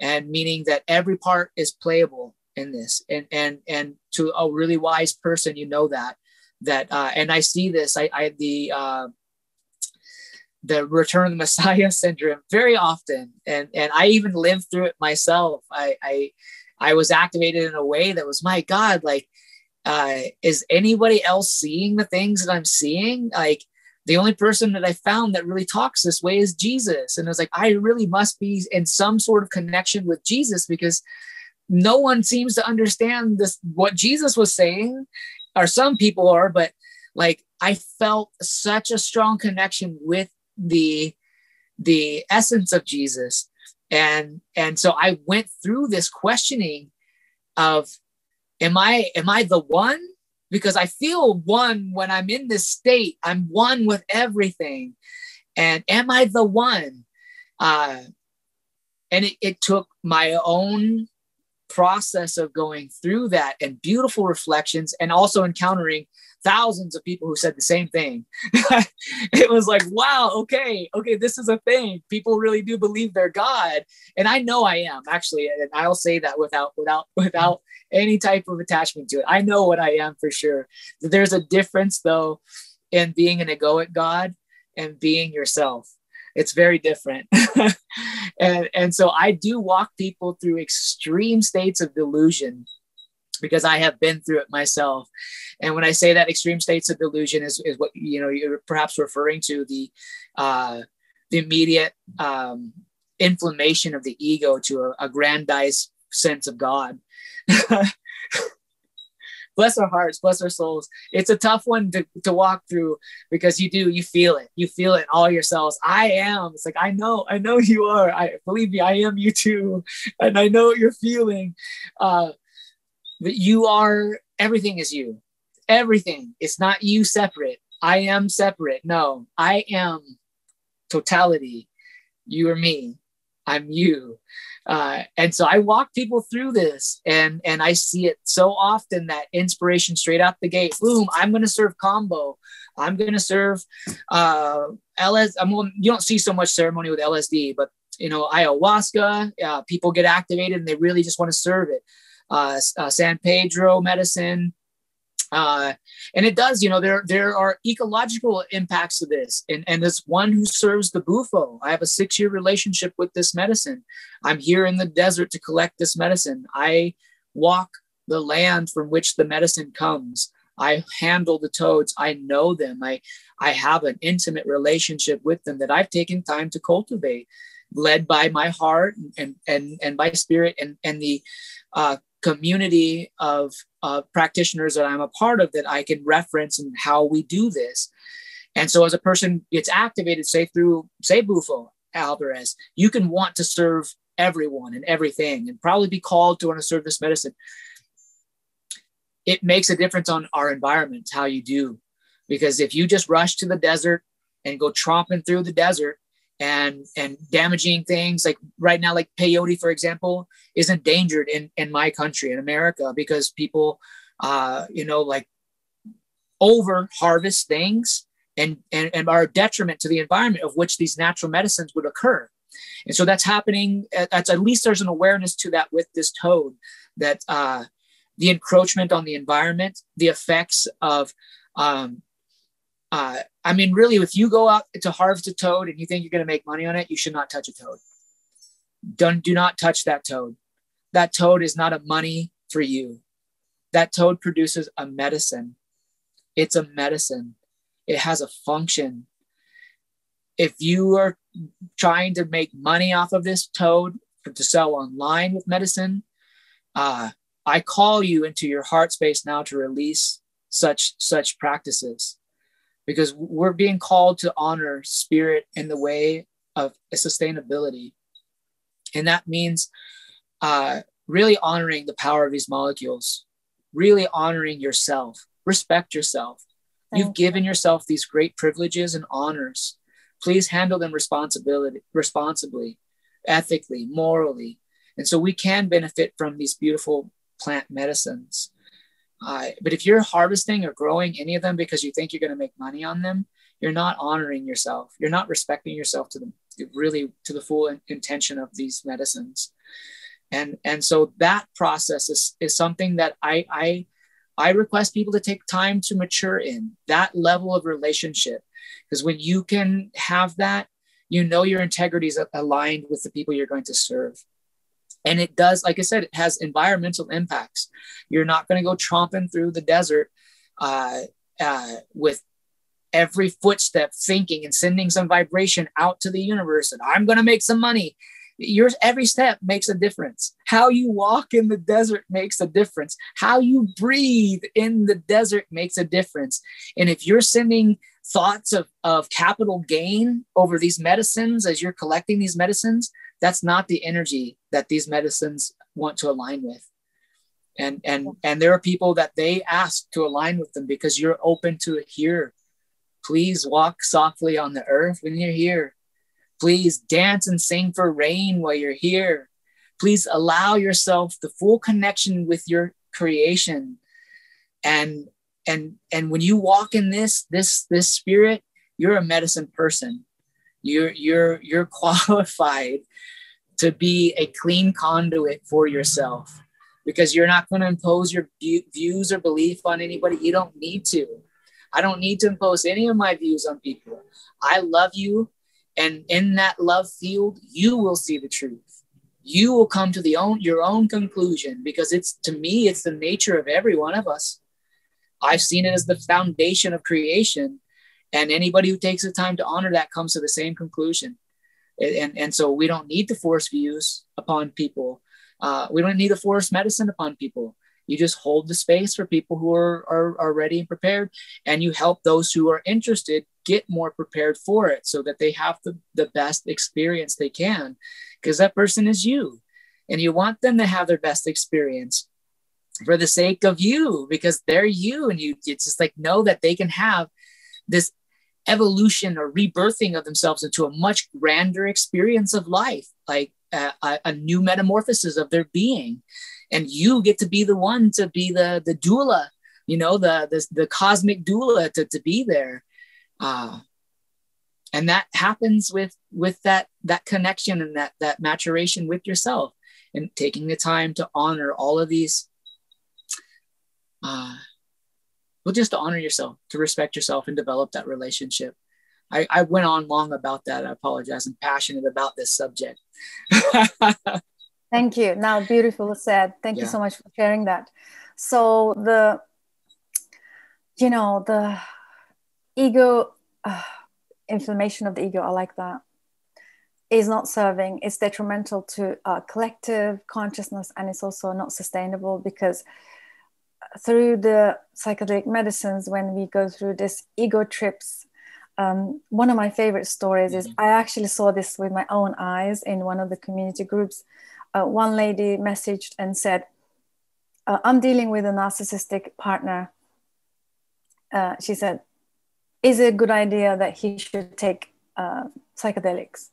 and meaning that every part is playable in this. And and and to a really wise person you know that that uh, and i see this. I i the uh, the return of the messiah syndrome very often. And and i even lived through it myself. I i i was activated in a way that was my god like uh is anybody else seeing the things that i'm seeing? Like the only person that i found that really talks this way is jesus and i was like i really must be in some sort of connection with jesus because no one seems to understand this what jesus was saying or some people are but like i felt such a strong connection with the the essence of Jesus. And and so I went through this questioning of am I am I the one? Because I feel one when I'm in this state. I'm one with everything. And am I the one? Uh, and it, it took my own process of going through that and beautiful reflections and also encountering thousands of people who said the same thing. it was like, wow, okay, okay, this is a thing. People really do believe they're God. And I know I am actually, and I'll say that without without without any type of attachment to it. I know what I am for sure. There's a difference though in being an egoic God and being yourself. It's very different. and, and so I do walk people through extreme states of delusion because I have been through it myself. And when I say that extreme states of delusion is, is what you know you're perhaps referring to the uh, the immediate um, inflammation of the ego to a, a grandized sense of God. bless our hearts, bless our souls. It's a tough one to, to walk through because you do, you feel it. You feel it all yourselves. I am. It's like, I know, I know you are. I believe me, I am you too. And I know what you're feeling. Uh, but you are, everything is you. Everything. It's not you separate. I am separate. No, I am totality. You are me. I'm you. Uh, and so I walk people through this and and I see it so often that inspiration straight out the gate. Boom, I'm going to serve kambo. I'm going to serve uh, LS. I'm, you don't see so much ceremony with LSD, but you know ayahuasca. Uh, people get activated and they really just want to serve it. Uh, uh, San Pedro medicine, uh, and it does, you know, there there are ecological impacts to this. And, and as one who serves the bufo, I have a six year relationship with this medicine. I'm here in the desert to collect this medicine. I walk the land from which the medicine comes. I handle the toads. I know them. I, I have an intimate relationship with them that I've taken time to cultivate, led by my heart and and and by spirit and and the uh, community of uh, practitioners that I'm a part of that I can reference and how we do this. And so, as a person gets activated, say through, say, Bufo alvarius, you can want to serve everyone and everything and probably be called to want to serve this medicine. It makes a difference on our environment, how you do. Because if you just rush to the desert and go tromping through the desert, and and damaging things. Like right now like peyote for example is endangered in in my country in america because people uh you know like over harvest things and, and and are a detriment to the environment of which these natural medicines would occur. And so that's happening at, at least there's an awareness to that with this toad that uh the encroachment on the environment the effects of um, uh, I mean, really, if you go out to harvest a toad and you think you're going to make money on it, you should not touch a toad. Don't do not touch that toad. That toad is not a money for you. That toad produces a medicine. It's a medicine. It has a function. If you are trying to make money off of this toad to sell online with medicine, uh, I call you into your heart space now to release such such practices because we're being called to honor spirit in the way of sustainability. And that means uh, really honoring the power of these molecules, really honoring yourself, respect yourself. Thank You've given yourself these great privileges and honors. Please handle them responsibility, responsibly, ethically, morally. And so we can benefit from these beautiful plant medicines. Uh, but if you're harvesting or growing any of them because you think you're going to make money on them, you're not honoring yourself. You're not respecting yourself to the really to the full intention of these medicines. And and so that process is is something that I I I request people to take time to mature in that level of relationship because when you can have that, you know your integrity is aligned with the people you're going to serve and it does like i said it has environmental impacts. You're not going to go tromping through the desert uh, uh, with every footstep thinking and sending some vibration out to the universe and i'm going to make some money. Your every step makes a difference. How you walk in the desert makes a difference. How you breathe in the desert makes a difference. And if you're sending thoughts of, of capital gain over these medicines as you're collecting these medicines that's not the energy that these medicines want to align with. And and and there are people that they ask to align with them because you're open to here. Please walk softly on the earth when you're here. Please dance and sing for rain while you're here. Please allow yourself the full connection with your creation. And and and when you walk in this this this spirit you're a medicine person. You're you're you're qualified to be a clean conduit for yourself because you're not going to impose your views or belief on anybody. You don't need to. I don't need to impose any of my views on people. I love you and in that love field you will see the truth. You will come to the own your own conclusion because it's to me it's the nature of every one of us. I've seen it as the foundation of creation and anybody who takes the time to honor that comes to the same conclusion and and so we don't need to force views upon people. Uh, we don't need to force medicine upon people. You just hold the space for people who are, are, are ready and prepared and you help those who are interested get more prepared for it so that they have the, the best experience they can because that person is you and you want them to have their best experience for the sake of you because they're you and you it's just like know that they can have this evolution or rebirthing of themselves into a much grander experience of life like a, a, new metamorphosis of their being. And you get to be the one to be the the doula you know the the, the cosmic doula to, to be there. Uh, and that happens with with that that connection and that that maturation with yourself and taking the time to honor all of these uh well just to honor yourself to respect yourself and develop that relationship I, I went on long about that. I apologize. I'm passionate about this subject. Thank you. Now, beautiful said. Thank yeah. you so much for sharing that. So the, you know, the ego, uh, inflammation of the ego. I like that. Is not serving. It's detrimental to uh, collective consciousness, and it's also not sustainable because through the psychedelic medicines, when we go through this ego trips um, one of my favorite stories is mm-hmm. I actually saw this with my own eyes in one of the community groups. Uh, one lady messaged and said, uh, I'm dealing with a narcissistic partner. Uh, she said, Is it a good idea that he should take uh, psychedelics?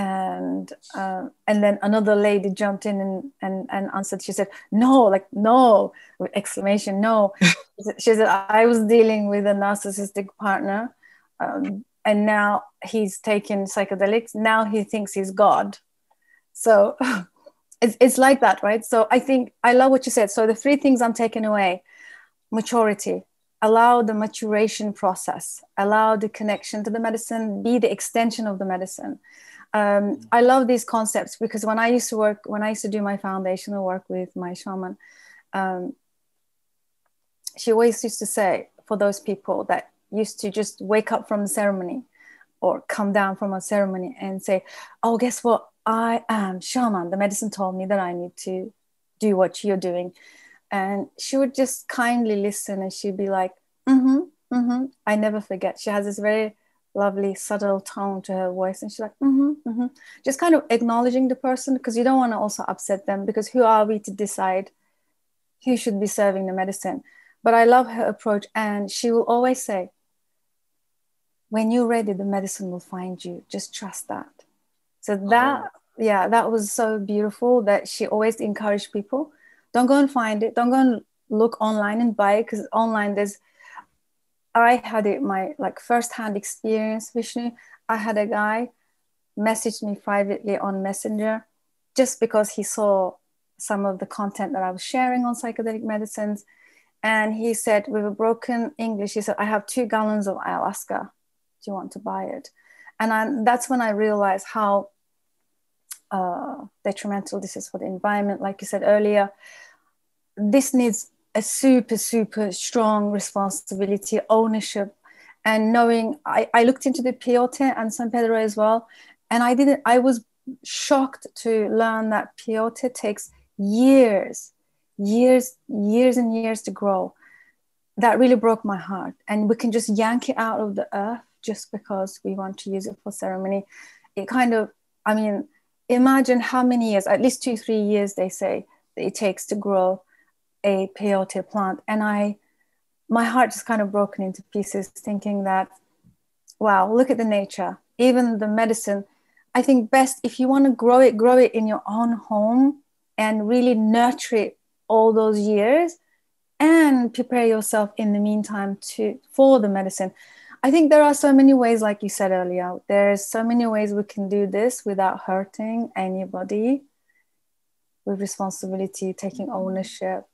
And uh, and then another lady jumped in and, and, and answered. She said, No, like, no, exclamation, no. she said, I was dealing with a narcissistic partner um, and now he's taken psychedelics now he thinks he's god so it's, it's like that right so i think i love what you said so the three things i'm taking away maturity allow the maturation process allow the connection to the medicine be the extension of the medicine um, i love these concepts because when i used to work when i used to do my foundational work with my shaman um, she always used to say for those people that used to just wake up from the ceremony or come down from a ceremony and say, Oh, guess what? I am shaman. The medicine told me that I need to do what you're doing. And she would just kindly listen and she'd be like, Mm hmm, mm hmm. I never forget. She has this very lovely, subtle tone to her voice. And she's like, mm hmm, mm hmm. Just kind of acknowledging the person because you don't want to also upset them because who are we to decide who should be serving the medicine? But I love her approach. And she will always say, when you're ready, the medicine will find you. Just trust that. So that, uh-huh. yeah, that was so beautiful that she always encouraged people. Don't go and find it. Don't go and look online and buy it because online there's. I had it my like first-hand experience, Vishnu. I had a guy message me privately on Messenger just because he saw some of the content that I was sharing on psychedelic medicines. And he said, with a broken English, he said, I have two gallons of ayahuasca do you want to buy it? And I, that's when I realized how uh, detrimental this is for the environment. Like you said earlier, this needs a super, super strong responsibility, ownership, and knowing. I, I looked into the peyote and San Pedro as well, and I didn't. I was shocked to learn that peyote takes years, years, years and years to grow. That really broke my heart. And we can just yank it out of the earth just because we want to use it for ceremony. It kind of, I mean, imagine how many years, at least two, three years, they say that it takes to grow a peyote plant. And I, my heart just kind of broken into pieces thinking that, wow, look at the nature, even the medicine. I think best if you want to grow it, grow it in your own home and really nurture it all those years and prepare yourself in the meantime to for the medicine. I think there are so many ways, like you said earlier, there's so many ways we can do this without hurting anybody with responsibility, taking ownership.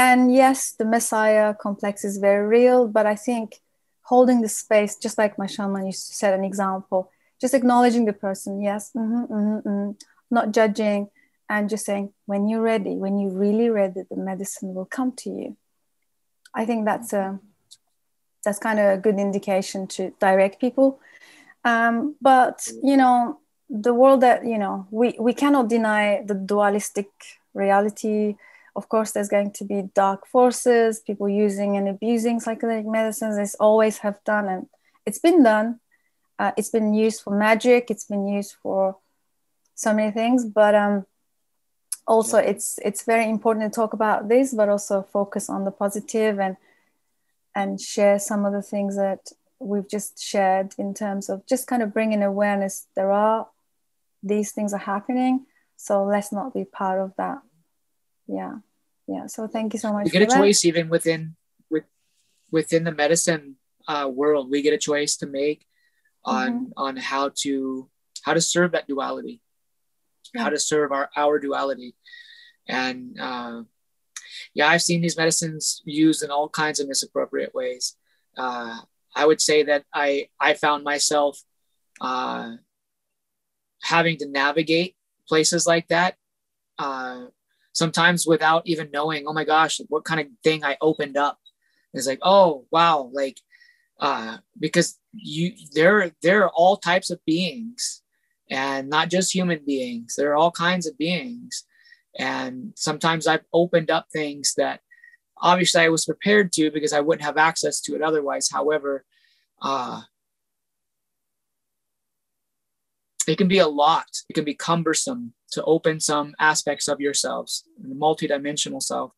And yes, the Messiah complex is very real, but I think holding the space, just like my shaman used to set an example, just acknowledging the person, yes, mm-hmm, mm-hmm, mm-hmm, not judging, and just saying, when you're ready, when you're really ready, the medicine will come to you. I think that's a that's kind of a good indication to direct people. Um, but you know, the world that you know, we we cannot deny the dualistic reality. Of course, there's going to be dark forces, people using and abusing psychedelic medicines. It's always have done, and it's been done. Uh, it's been used for magic. It's been used for so many things. But um, also, yeah. it's it's very important to talk about this, but also focus on the positive and and share some of the things that we've just shared in terms of just kind of bringing awareness. There are these things are happening, so let's not be part of that. Yeah, yeah. So thank you so much. You get a that. choice even within with within the medicine uh, world. We get a choice to make on mm-hmm. on how to how to serve that duality yeah. how to serve our our duality and uh, yeah i've seen these medicines used in all kinds of misappropriate ways uh, i would say that i i found myself uh, having to navigate places like that uh, sometimes without even knowing oh my gosh what kind of thing i opened up. It's like oh wow like uh, because you there there are all types of beings and not just human beings. There are all kinds of beings. And sometimes i've opened up things that obviously i was prepared to because i wouldn't have access to it otherwise. However uh, it can be a lot. It can be cumbersome to open some aspects of yourselves the multidimensional self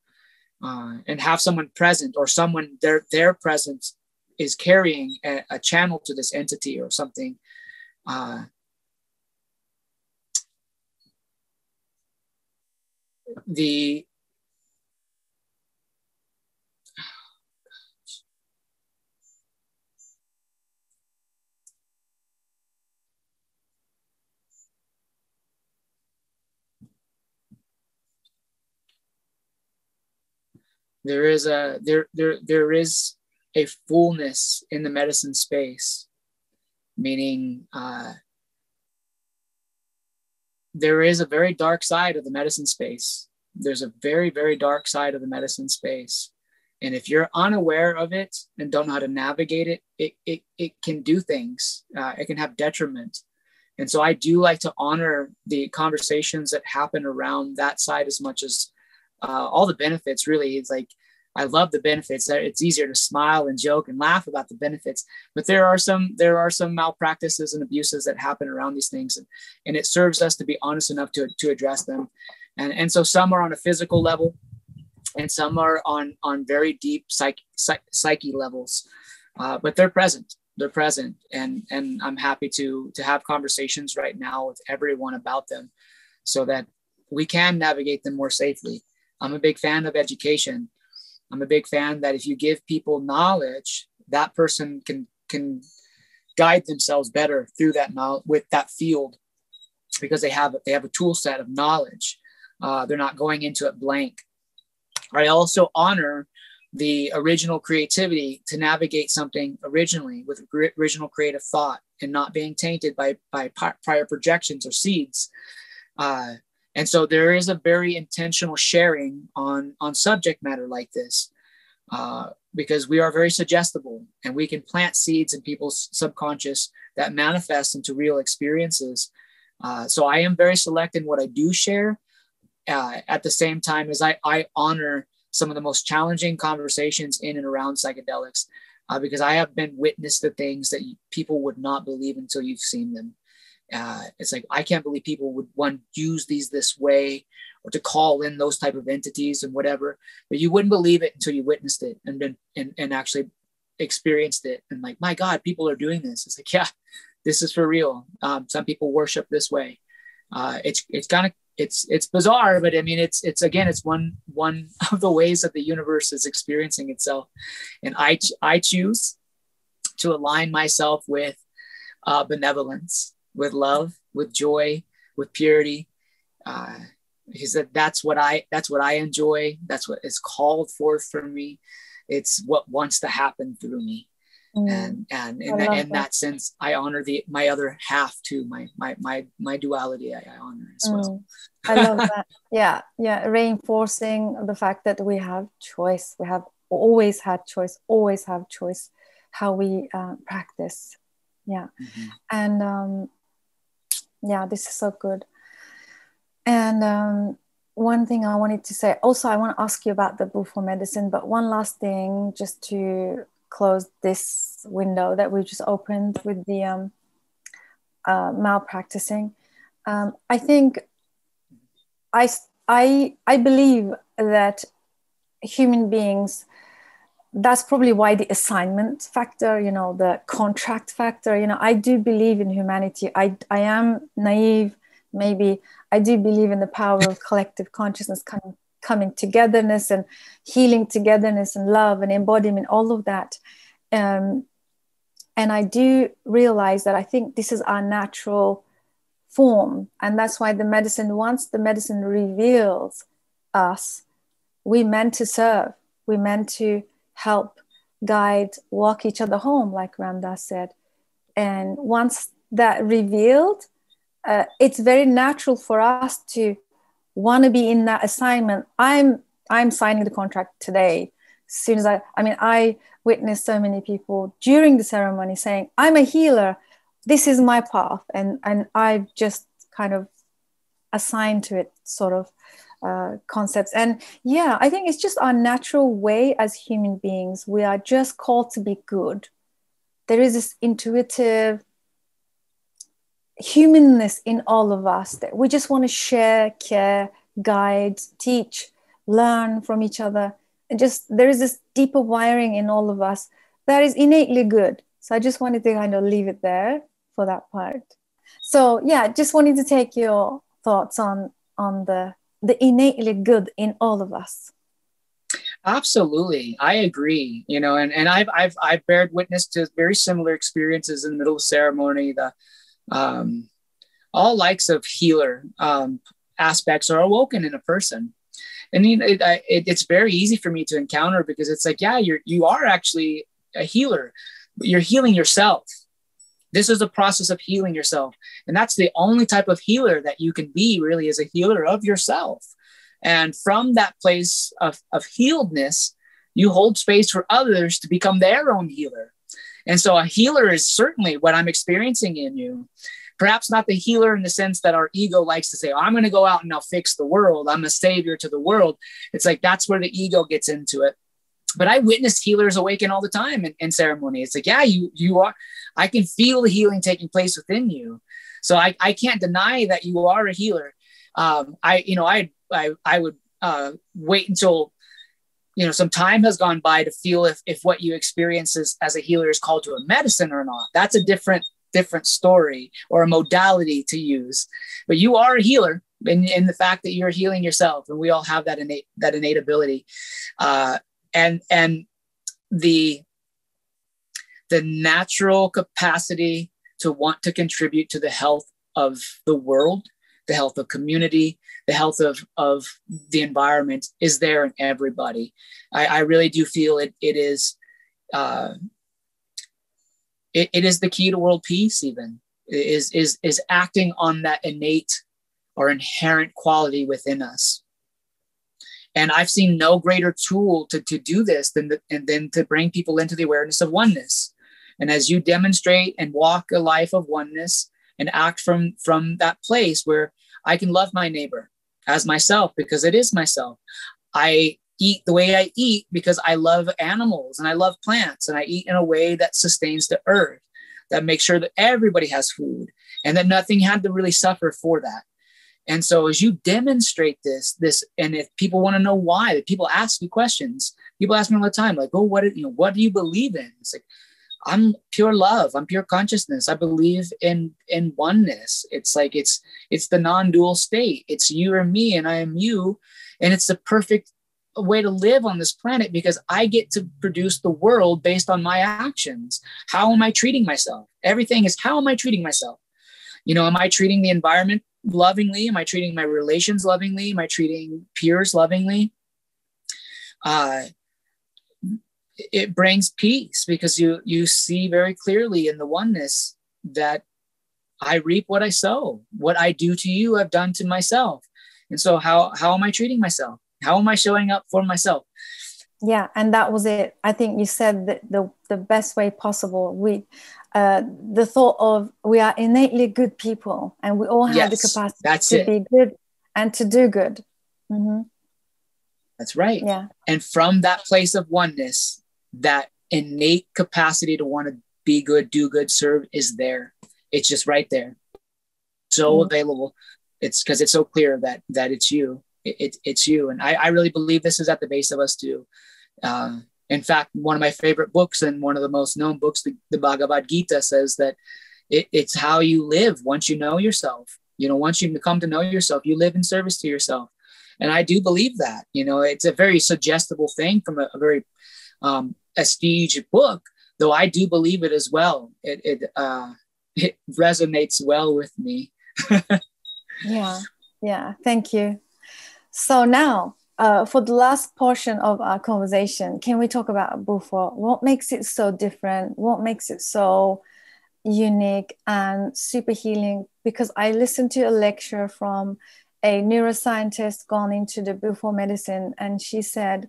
uh, and have someone present or someone their their presence is carrying a, a channel to this entity or something uh, the there is a there there there is a fullness in the medicine space, meaning uh, there is a very dark side of the medicine space. There's a very, very dark side of the medicine space. And if you're unaware of it and don't know how to navigate it, it, it, it can do things. Uh, it can have detriment. And so I do like to honor the conversations that happen around that side as much as uh, all the benefits, really. It's like I love the benefits. It's easier to smile and joke and laugh about the benefits, but there are some there are some malpractices and abuses that happen around these things, and, and it serves us to be honest enough to, to address them. And and so some are on a physical level, and some are on on very deep psyche psyche, levels, uh, but they're present. They're present, and and I'm happy to to have conversations right now with everyone about them, so that we can navigate them more safely. I'm a big fan of education I'm a big fan that if you give people knowledge, that person can can guide themselves better through that knowledge with that field because they have they have a tool set of knowledge. Uh, they're not going into it blank. I also honor the original creativity to navigate something originally with original creative thought and not being tainted by by prior projections or seeds. Uh, and so there is a very intentional sharing on on subject matter like this uh, because we are very suggestible and we can plant seeds in people's subconscious that manifest into real experiences. Uh, so i am very select in what i do share uh, at the same time as I, I honor some of the most challenging conversations in and around psychedelics uh, because i have been witness to things that people would not believe until you've seen them uh, it's like I can't believe people would one use these this way or to call in those type of entities and whatever. But you wouldn't believe it until you witnessed it and then and, and actually experienced it and like my God, people are doing this. It's like yeah, this is for real. Um, some people worship this way. Uh, it's it's kind of it's it's bizarre, but I mean it's it's again it's one one of the ways that the universe is experiencing itself, and I I choose to align myself with uh, benevolence, with love, with joy, with purity. Uh, he said that's what I that's what I enjoy. That's what is called for from me. It's what wants to happen through me. Mm. And and in, that, in that. that. sense, I honor the my other half too. My my my my duality, I, I honor as mm. well. I love that. Yeah, yeah. Reinforcing the fact that we have choice. We have always had choice. Always have choice. How we uh, practice. Yeah, mm-hmm. and um, yeah, this is so good. And um, one thing I wanted to say also, I want to ask you about the Bufo medicine, but one last thing just to close this window that we just opened with the um, uh, malpracticing. Um, I think I, I, I believe that human beings, that's probably why the assignment factor, you know, the contract factor, you know, I do believe in humanity. I, I am naive, maybe. I do believe in the power of collective consciousness coming coming togetherness and healing togetherness and love and embodiment, all of that. Um, and I do realize that I think this is our natural form. And that's why the medicine, once the medicine reveals us, we meant to serve, we meant to help, guide, walk each other home, like Ram Dass said. And once that revealed, uh, it's very natural for us to want to be in that assignment. I'm i'm signing the contract today. As soon as i i mean i witnessed so many people during the ceremony saying i'm a healer. This is my path. And and I've just kind of assigned to it sort of uh, concepts and yeah i think it's just our natural way as human beings we are just called to be good there is this intuitive humanness in all of us that we just want to share, care, guide, teach, learn from each other. And just there is this deeper wiring in all of us that is innately good. So I just wanted to kind of leave it there for that part. So yeah, just wanted to take your thoughts on on the the innately good in all of us. Absolutely. I agree. You know, and, and I've I've I've bared witness to very similar experiences in the middle of ceremony. The um, all likes of healer um, aspects are awoken in a person and you know, it, it, it's very easy for me to encounter because it's like yeah you're you are actually a healer you're healing yourself this is a process of healing yourself and that's the only type of healer that you can be really as a healer of yourself and from that place of, of healedness you hold space for others to become their own healer and so a healer is certainly what I'm experiencing in you. Perhaps not the healer in the sense that our ego likes to say, oh, I'm going to go out and I'll fix the world. I'm a savior to the world. It's like that's where the ego gets into it. But I witness healers awaken all the time in, in ceremony. It's like, yeah, you you are. I can feel the healing taking place within you. So I, I can't deny that you are a healer. Um, I you know I I I would uh, wait until you know some time has gone by to feel if, if what you experience as, as a healer is called to a medicine or not that's a different different story or a modality to use but you are a healer in, in the fact that you're healing yourself and we all have that innate that innate ability uh, and and the the natural capacity to want to contribute to the health of the world the health of community, the health of, of the environment is there in everybody. I, I really do feel it, it is uh, it, it is the key to world peace even is is is acting on that innate or inherent quality within us and i've seen no greater tool to, to do this than the, and than to bring people into the awareness of oneness and as you demonstrate and walk a life of oneness and act from from that place where I can love my neighbor as myself because it is myself. I eat the way I eat because I love animals and I love plants and I eat in a way that sustains the earth, that makes sure that everybody has food and that nothing had to really suffer for that. And so as you demonstrate this, this, and if people want to know why, people ask you questions. People ask me all the time, like, "Oh, what? You know, what do you believe in?" It's like, I'm pure love. I'm pure consciousness. I believe in in oneness. It's like it's it's the non-dual state. It's you or me, and I am you, and it's the perfect way to live on this planet because I get to produce the world based on my actions. How am I treating myself? Everything is how am I treating myself? You know, am I treating the environment lovingly? Am I treating my relations lovingly? Am I treating peers lovingly? Uh, it brings peace because you you see very clearly in the oneness that I reap what I sow. What I do to you, I've done to myself. And so how how am I treating myself? How am I showing up for myself? Yeah, and that was it. I think you said that the the best way possible. We uh, the thought of we are innately good people and we all have yes, the capacity to it. be good and to do good. Mm-hmm. That's right. Yeah. And from that place of oneness, that innate capacity to want to be good, do good, serve is there. It's just right there. So mm available. It's because it's so clear that that it's you. It, it, it's you. And I, I really believe this is at the base of us too. Uh, in fact, one of my favorite books and one of the most known books, the, the Bhagavad Gita, says that it, it's how you live once you know yourself. You know, once you come to know yourself, you live in service to yourself. And I do believe that. You know, it's a very suggestible thing from a, a very um, book, though I do believe it as well. It it uh, it resonates well with me. yeah, yeah. Thank you. So now, uh, for the last portion of our conversation, can we talk about Bufo? What makes it so different? What makes it so unique and super healing? Because I listened to a lecture from a neuroscientist gone into the Bufo medicine, and she said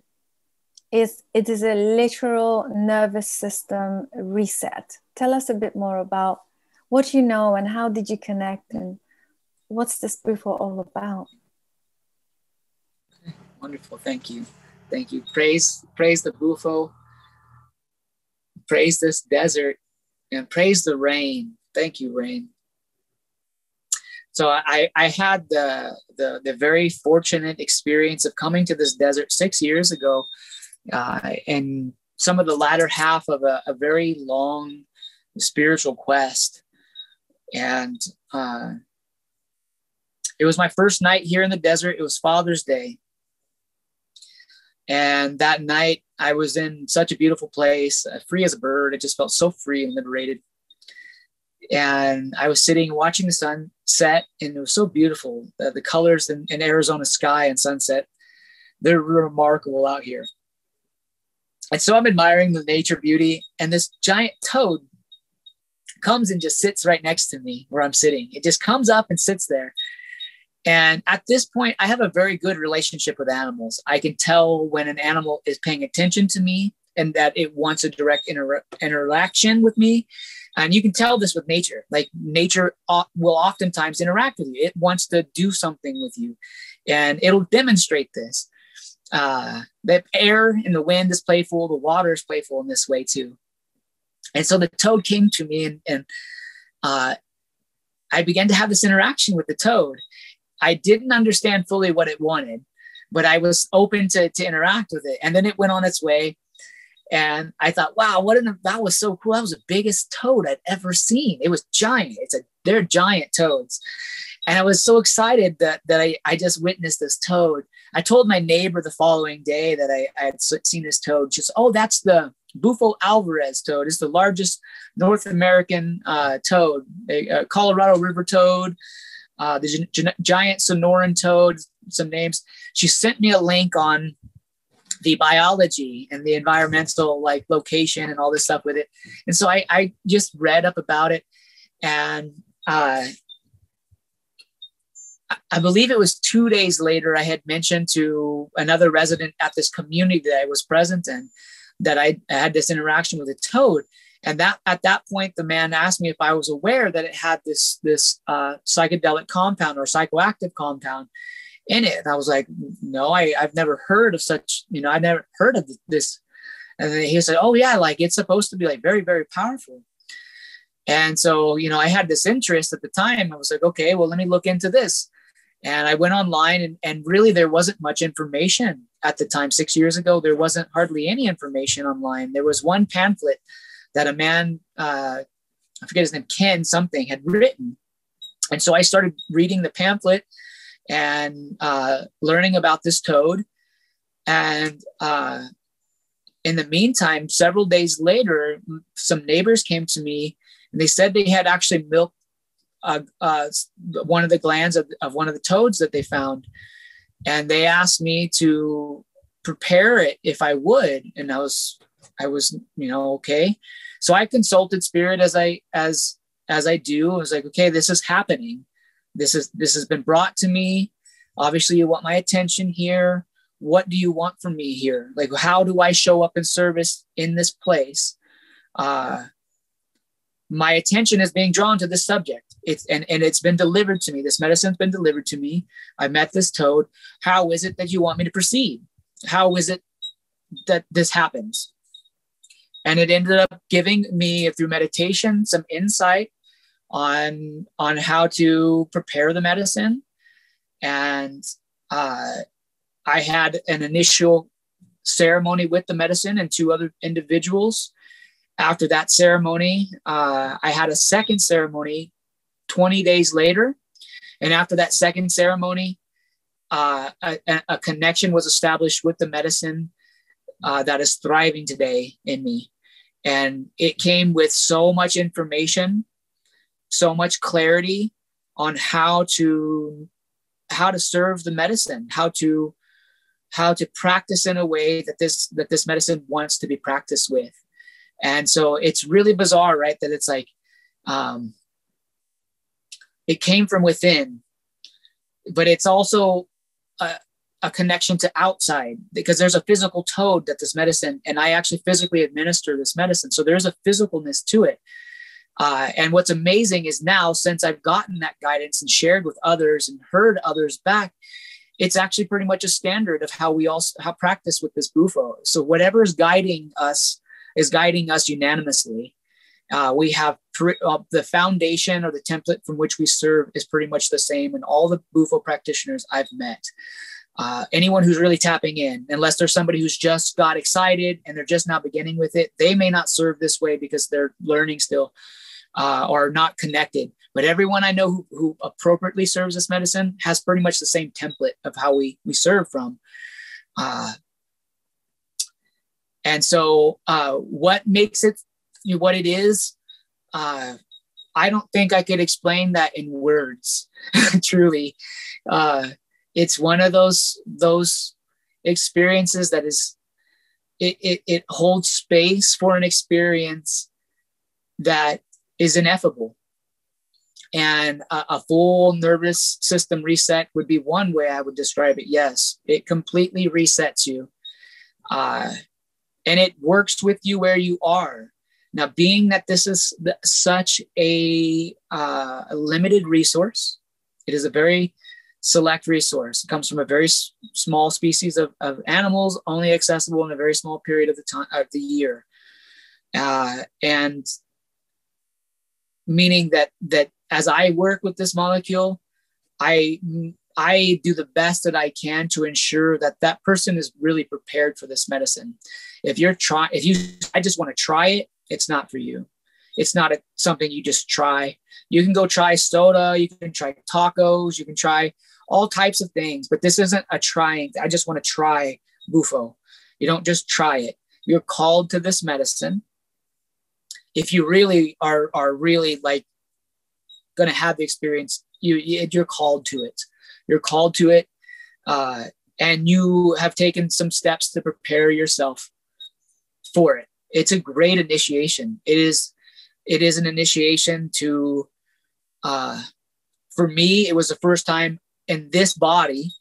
is it is a literal nervous system reset. Tell us a bit more about what you know and how did you connect and what's this Bufo all about? Wonderful, thank you, thank you. Praise, praise the Bufo, praise this desert, and praise the rain. Thank you, rain. So I, I had the, the the very fortunate experience of coming to this desert six years ago uh, and some of the latter half of a, a very long spiritual quest. And uh, it was my first night here in the desert. It was Father's Day. And that night, I was in such a beautiful place, uh, free as a bird. It just felt so free and liberated. And I was sitting watching the sun set, and it was so beautiful. Uh, the colors in, in Arizona sky and sunset, they're remarkable out here. And so I'm admiring the nature beauty, and this giant toad comes and just sits right next to me where I'm sitting. It just comes up and sits there. And at this point, I have a very good relationship with animals. I can tell when an animal is paying attention to me and that it wants a direct inter- interaction with me. And you can tell this with nature. Like nature will oftentimes interact with you, it wants to do something with you, and it'll demonstrate this uh, the air and the wind is playful, the water is playful in this way too. And so the toad came to me and, and uh, I began to have this interaction with the toad. I didn't understand fully what it wanted, but I was open to, to interact with it. And then it went on its way. And I thought, wow, what an that was so cool. That was the biggest toad I'd ever seen. It was giant. It's a they're giant toads. And I was so excited that that I, I just witnessed this toad I told my neighbor the following day that I, I had seen this toad. Just oh, that's the Bufo alvarius toad. It's the largest North American uh, toad, a, a, Colorado River toad, uh, the gi- giant Sonoran toad. Some names. She sent me a link on the biology and the environmental like location and all this stuff with it. And so I, I just read up about it and uh, I believe it was two days later, I had mentioned to another resident at this community that I was present in that I, had this interaction with a toad. And that at that point, the man asked me if I was aware that it had this this uh, psychedelic compound or psychoactive compound in it. And I was like, no, I, I've never heard of such. You know, I never heard of this. And then he said, oh yeah, like it's supposed to be like very very powerful. And so, you know, I had this interest at the time. I was like, okay, well, let me look into this. And I went online, and, and really there wasn't much information at the time. Six years ago, there wasn't hardly any information online. There was one pamphlet that a man, uh, I forget his name, Ken something, had written. And so I started reading the pamphlet and uh, learning about this toad. And uh, in the meantime, several days later, some neighbors came to me and they said they had actually milked uh, uh, one of the glands of, of one of the toads that they found. And they asked me to prepare it if I would. And I was, I was, you know, okay. So I consulted spirit as I, as, as I do. I was like, okay, this is happening. This is, this has been brought to me. Obviously you want my attention here. What do you want from me here? Like how do i show up in service in this place? Uh my attention is being drawn to this subject. It's and, and it's been delivered to me. This medicine's been delivered to me. I met this toad. How is it that you want me to proceed? How is it that this happens and it ended up giving me through meditation some insight on on how to prepare the medicine and uh, I had an initial ceremony with the medicine and two other individuals. After that ceremony, uh, I had a second ceremony 20 days later. And after that second ceremony, uh, a, a, connection was established with the medicine uh, that is thriving today in me. And it came with so much information, so much clarity on how to how to serve the medicine, how to how to practice in a way that this that this medicine wants to be practiced with. And so it's really bizarre right that it's like um, it came from within but it's also a connection to outside because there's a physical toad that this medicine and i actually physically administer this medicine so there's a physicalness to it uh, and what's amazing is now since i've gotten that guidance and shared with others and heard others back it's actually pretty much a standard of how we all how practice with this bufo. So whatever is guiding us is guiding us unanimously. Uh, we have pre- uh, the foundation or the template from which we serve is pretty much the same in all the bufo practitioners I've met. Uh, anyone who's really tapping in, unless there's somebody who's just got excited and they're just now beginning with it, they may not serve this way because they're learning still uh, or not connected. But everyone I know who, who appropriately serves this medicine has pretty much the same template of how we we serve from. Uh, and so, uh, what makes it you know, what it is, uh, I don't think I could explain that in words. truly, uh, it's one of those those experiences that is it, it, it holds space for an experience that is ineffable and a, a, full nervous system reset would be one way I would describe it. Yes, it completely resets you. Uh, and it works with you where you are. Now, being that this is such a, uh, a limited resource, it is a very select resource. It comes from a very s- small species of, of animals, only accessible in a very small period of the time of the year. Uh, and meaning that that as I work with this molecule, I I do the best that I can to ensure that that person is really prepared for this medicine. If you're trying, if you, I just want to try it, it's not for you. It's not a, something you just try. You can go try soda, you can try tacos, you can try all types of things, but this isn't a trying. I just want to try bufo. You don't just try it. You're called to this medicine. If you really are are really like going to have the experience you you're called to it you're called to it uh, and you have taken some steps to prepare yourself for it it's a great initiation it is it is an initiation to uh, for me it was the first time in this body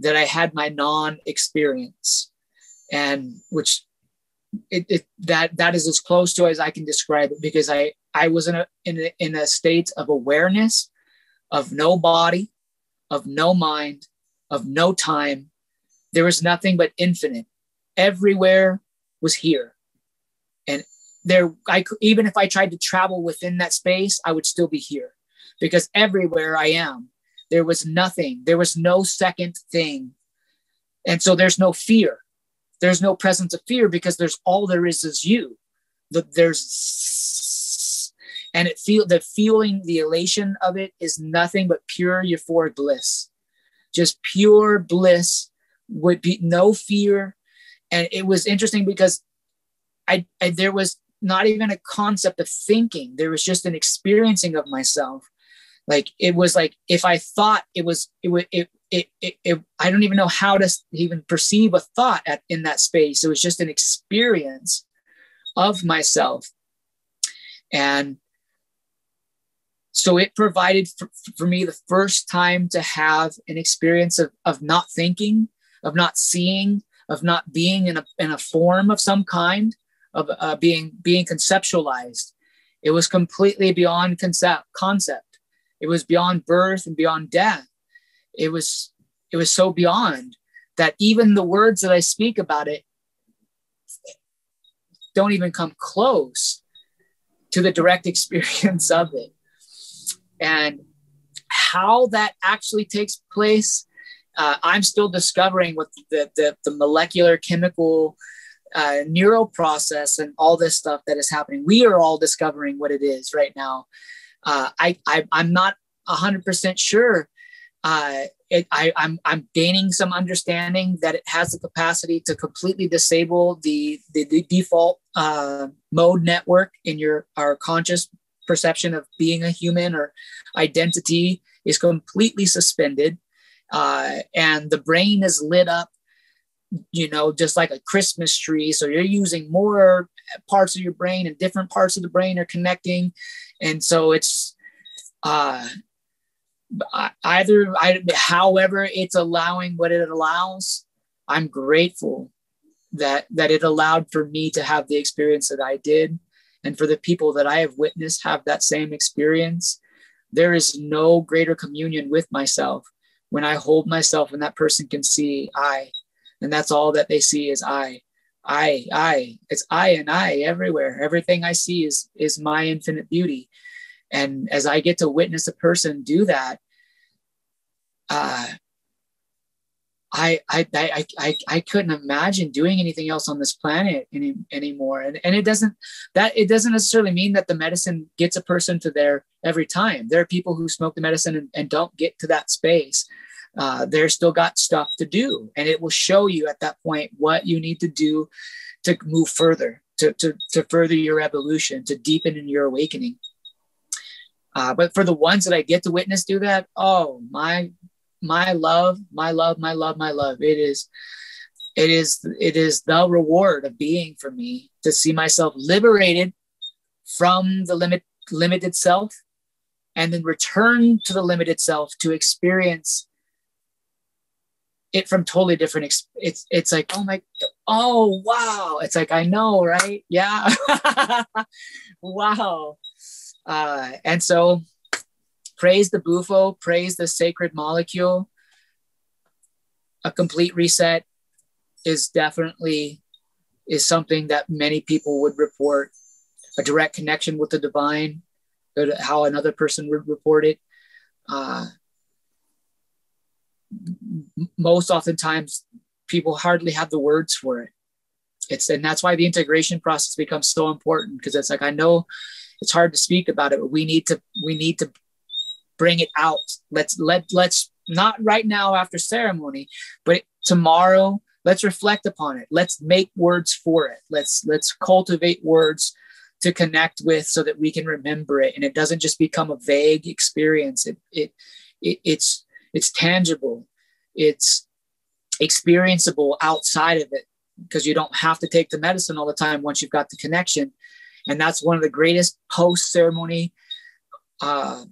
that i had my non experience and which it, it, that that is as close to as I can describe it because I I was in a in a, in a state of awareness of no body, of no mind, of no time. There was nothing but infinite. Everywhere was here, and there I could even if I tried to travel within that space, I would still be here because everywhere I am, there was nothing. There was no second thing, and so there's no fear. There's no presence of fear because there's all there is is you. The, there's and it feel the feeling the elation of it is nothing but pure euphoric bliss. Just pure bliss would be no fear. And it was interesting because I, I there was not even a concept of thinking. There was just an experiencing of myself like it was like if i thought it was it would it, it, it, it, i don't even know how to even perceive a thought at, in that space. It was just an experience of myself. And so it provided for, for me the first time to have an experience of, of not thinking of not seeing of not being in a, in a form of some kind of uh, being being conceptualized. It was completely beyond concept concept it was beyond birth and beyond death. It was it was so beyond that even the words that i speak about it don't even come close to the direct experience of it. And how that actually takes place uh, i'm still discovering with the, the, the molecular chemical uh, neural process and all this stuff that is happening. We are all discovering what it is right now uh, I, I i'm not 100% sure. Uh, it, I, I'm, I'm gaining some understanding that it has the capacity to completely disable the, the, the default uh, mode network in your our conscious perception of being a human or identity is completely suspended. Uh, and the brain is lit up you know just like a christmas tree. So you're using more parts of your brain and different parts of the brain are connecting and so it's uh either I, however it's allowing what it allows i'm grateful that that it allowed for me to have the experience that i did. And for the people that i have witnessed have that same experience there is no greater communion with myself when i hold myself and that person can see i. And that's all that they see is i i i it's i and i everywhere everything i see is is my infinite beauty and as i get to witness a person do that uh, I, I, I, I, I couldn't imagine doing anything else on this planet any, anymore. And, and it doesn't, that it doesn't necessarily mean that the medicine gets a person to there every time. There are people who smoke the medicine and, and don't get to that space. Uh, they're still got stuff to do. And it will show you at that point what you need to do to move further, to, to, to further your evolution, to deepen in your awakening. Uh, but for the ones that I get to witness do that, oh my my love, my love, my love, my love. It is, it is, it is the reward of being for me to see myself liberated from the limit, limited self, and then return to the limited self to experience it from totally different. It's it's like oh my, oh wow! It's like I know, right? Yeah, wow. Uh, and so praise the bufo praise the sacred molecule a complete reset is definitely is something that many people would report a direct connection with the divine how another person would report it uh, most oftentimes people hardly have the words for it it's and that's why the integration process becomes so important because it's like i know it's hard to speak about it but we need to we need to bring it out. Let's let let's not right now after ceremony, but tomorrow let's reflect upon it. Let's make words for it. Let's let's cultivate words to connect with so that we can remember it and it doesn't just become a vague experience. It it, it it's it's tangible. It's experienceable outside of it because you don't have to take the medicine all the time once you've got the connection. And that's one of the greatest post ceremony uh,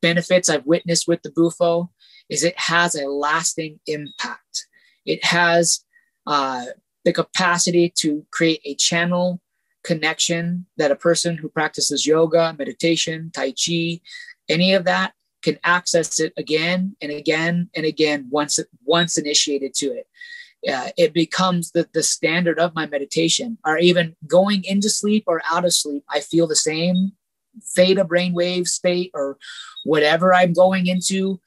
benefits I've witnessed with the Bufo is it has a lasting impact. It has uh, the capacity to create a channel connection that a person who practices yoga, meditation, Tai Chi, any of that can access it again and again and again once once initiated to it. Uh, it becomes the, the standard of my meditation or even going into sleep or out of sleep i feel the same theta brainwave state or whatever I'm going into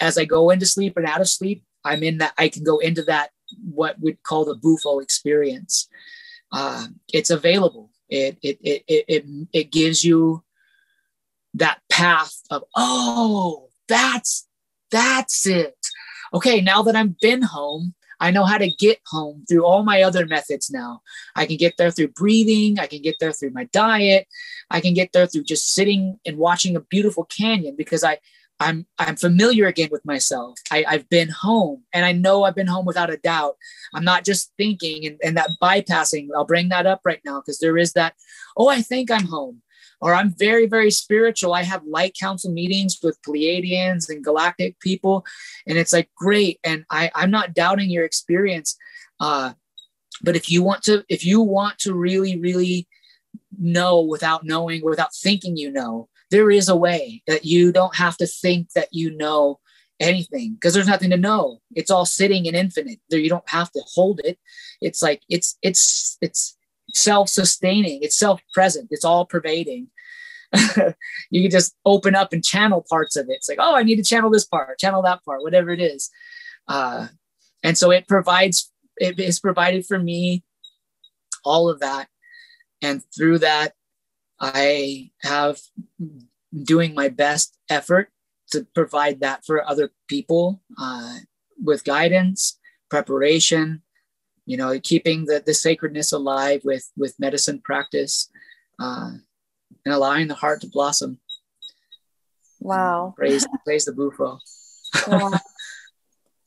as I go into sleep and out of sleep, I'm in that I can go into that what we'd call the bufo experience. Uh, it's available. it it it it, it, it gives you that path of oh that's that's it. Okay now that i've been home i know how to get home through all my other methods now. I can get there through breathing. I can get there through my diet. I can get there through just sitting and watching a beautiful canyon because i i'm i'm familiar again with myself. I, i've been home and i know i've been home without a doubt. I'm not just thinking and, and that bypassing i'll bring that up right now because there is that oh i think i'm home or I'm very, very spiritual. I have light council meetings with Pleiadians and galactic people. And it's like, great. And I, I'm not doubting your experience. Uh, but if you want to, if you want to really, really know without knowing, without thinking you know, there is a way that you don't have to think that you know anything because there's nothing to know. It's all sitting in infinite. There you don't have to hold it. It's like it's it's it's self-sustaining. It's self-present. It's all pervading. You can just open up and channel parts of it. It's like oh i need to channel this part channel that part whatever it is. Uh, and so it provides it is provided for me all of that. And through that i have doing my best effort to provide that for other people uh, with guidance preparation you know keeping the, the sacredness alive with with medicine practice uh, and allowing the heart to blossom. Wow. Praise praise the bufo. Wow.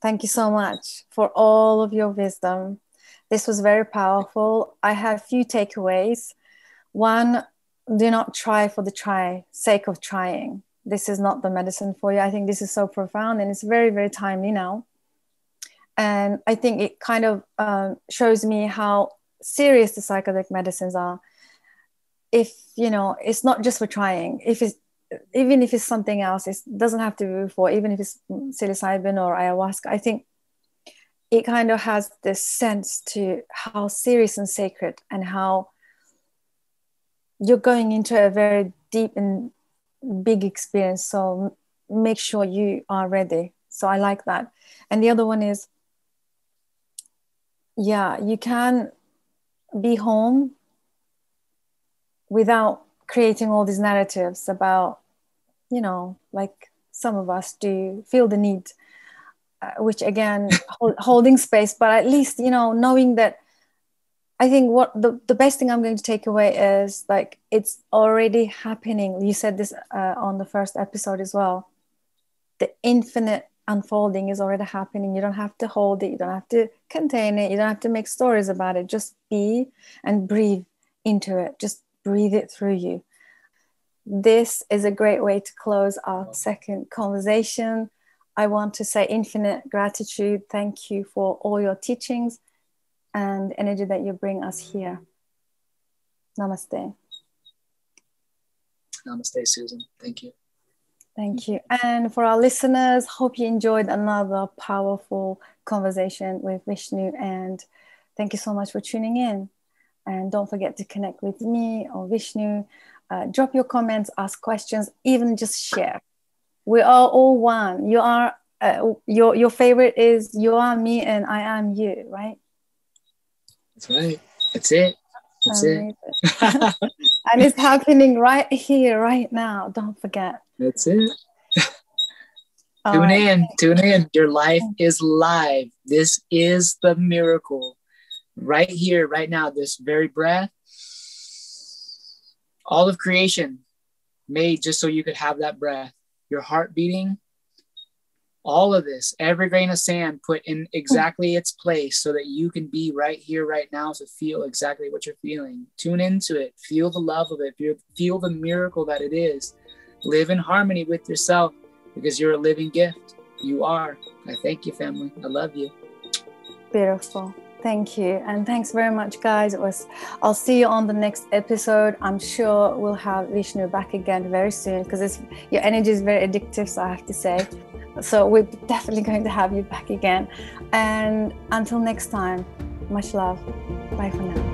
thank you so much for all of your wisdom. This was very powerful. I have a few takeaways. One do not try for the try sake of trying. This is not the medicine for you. I think this is so profound and it's very very timely now and I think it kind of um, shows me how serious the psychedelic medicines are. If you know, it's not just for trying. If it's even if it's something else, it doesn't have to be for. Even if it's psilocybin or ayahuasca, I think it kind of has this sense to how serious and sacred and how you're going into a very deep and big experience. So make sure you are ready. So I like that. And the other one is yeah you can be home without creating all these narratives about you know like some of us do feel the need uh, which again hold, holding space but at least you know knowing that i think what the, the best thing i'm going to take away is like it's already happening. You said this uh, on the first episode as well. The infinite unfolding is already happening. You don't have to hold it, you don't have to contain it, you don't have to make stories about it. Just be and breathe into it, just breathe it through you. This is a great way to close our second conversation. I want to say infinite gratitude. Thank you for all your teachings and energy that you bring us here. Namaste. Namaste, Susan. Thank you. Thank you. And for our listeners, hope you enjoyed another powerful conversation with Vishnu. And thank you so much for tuning in. And don't forget to connect with me or Vishnu. Uh, drop your comments, ask questions, even just share. We are all one. You are uh, your your favorite is you are me and I am you, right? That's right. That's it. That's Amazing. it. and it's happening right here, right now. Don't forget. That's it. tune in, tune in. Your life is live. This is the miracle. Right here, right now, this very breath. All of creation made just so you could have that breath. Your heart beating, all of this, every grain of sand put in exactly its place so that you can be right here, right now to feel exactly what you're feeling. Tune into it, feel the love of it, feel the miracle that it is live in harmony with yourself because you're a living gift. You are. I thank you, family. I love you. Beautiful. Thank you. And thanks very much, guys. It was I'll see you on the next episode. I'm sure we'll have Vishnu back again very soon because your energy is very addictive, so I have to say. So we're definitely going to have you back again. And until next time, much love. Bye for now.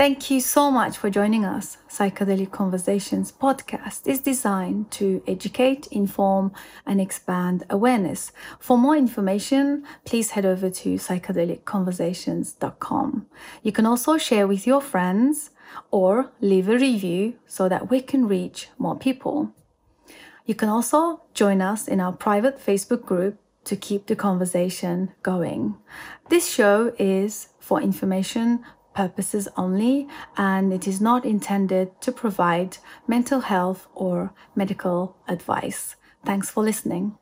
Thank you so much for joining us. Psychedelic Conversations podcast is designed to educate, inform, and expand awareness. For more information, please head over to psychedelicconversations.com. You can also share with your friends or leave a review so that we can reach more people. You can also join us in our private Facebook group to keep the conversation going. This show is for information purposes only and it is not intended to provide mental health or medical advice. Thanks for listening.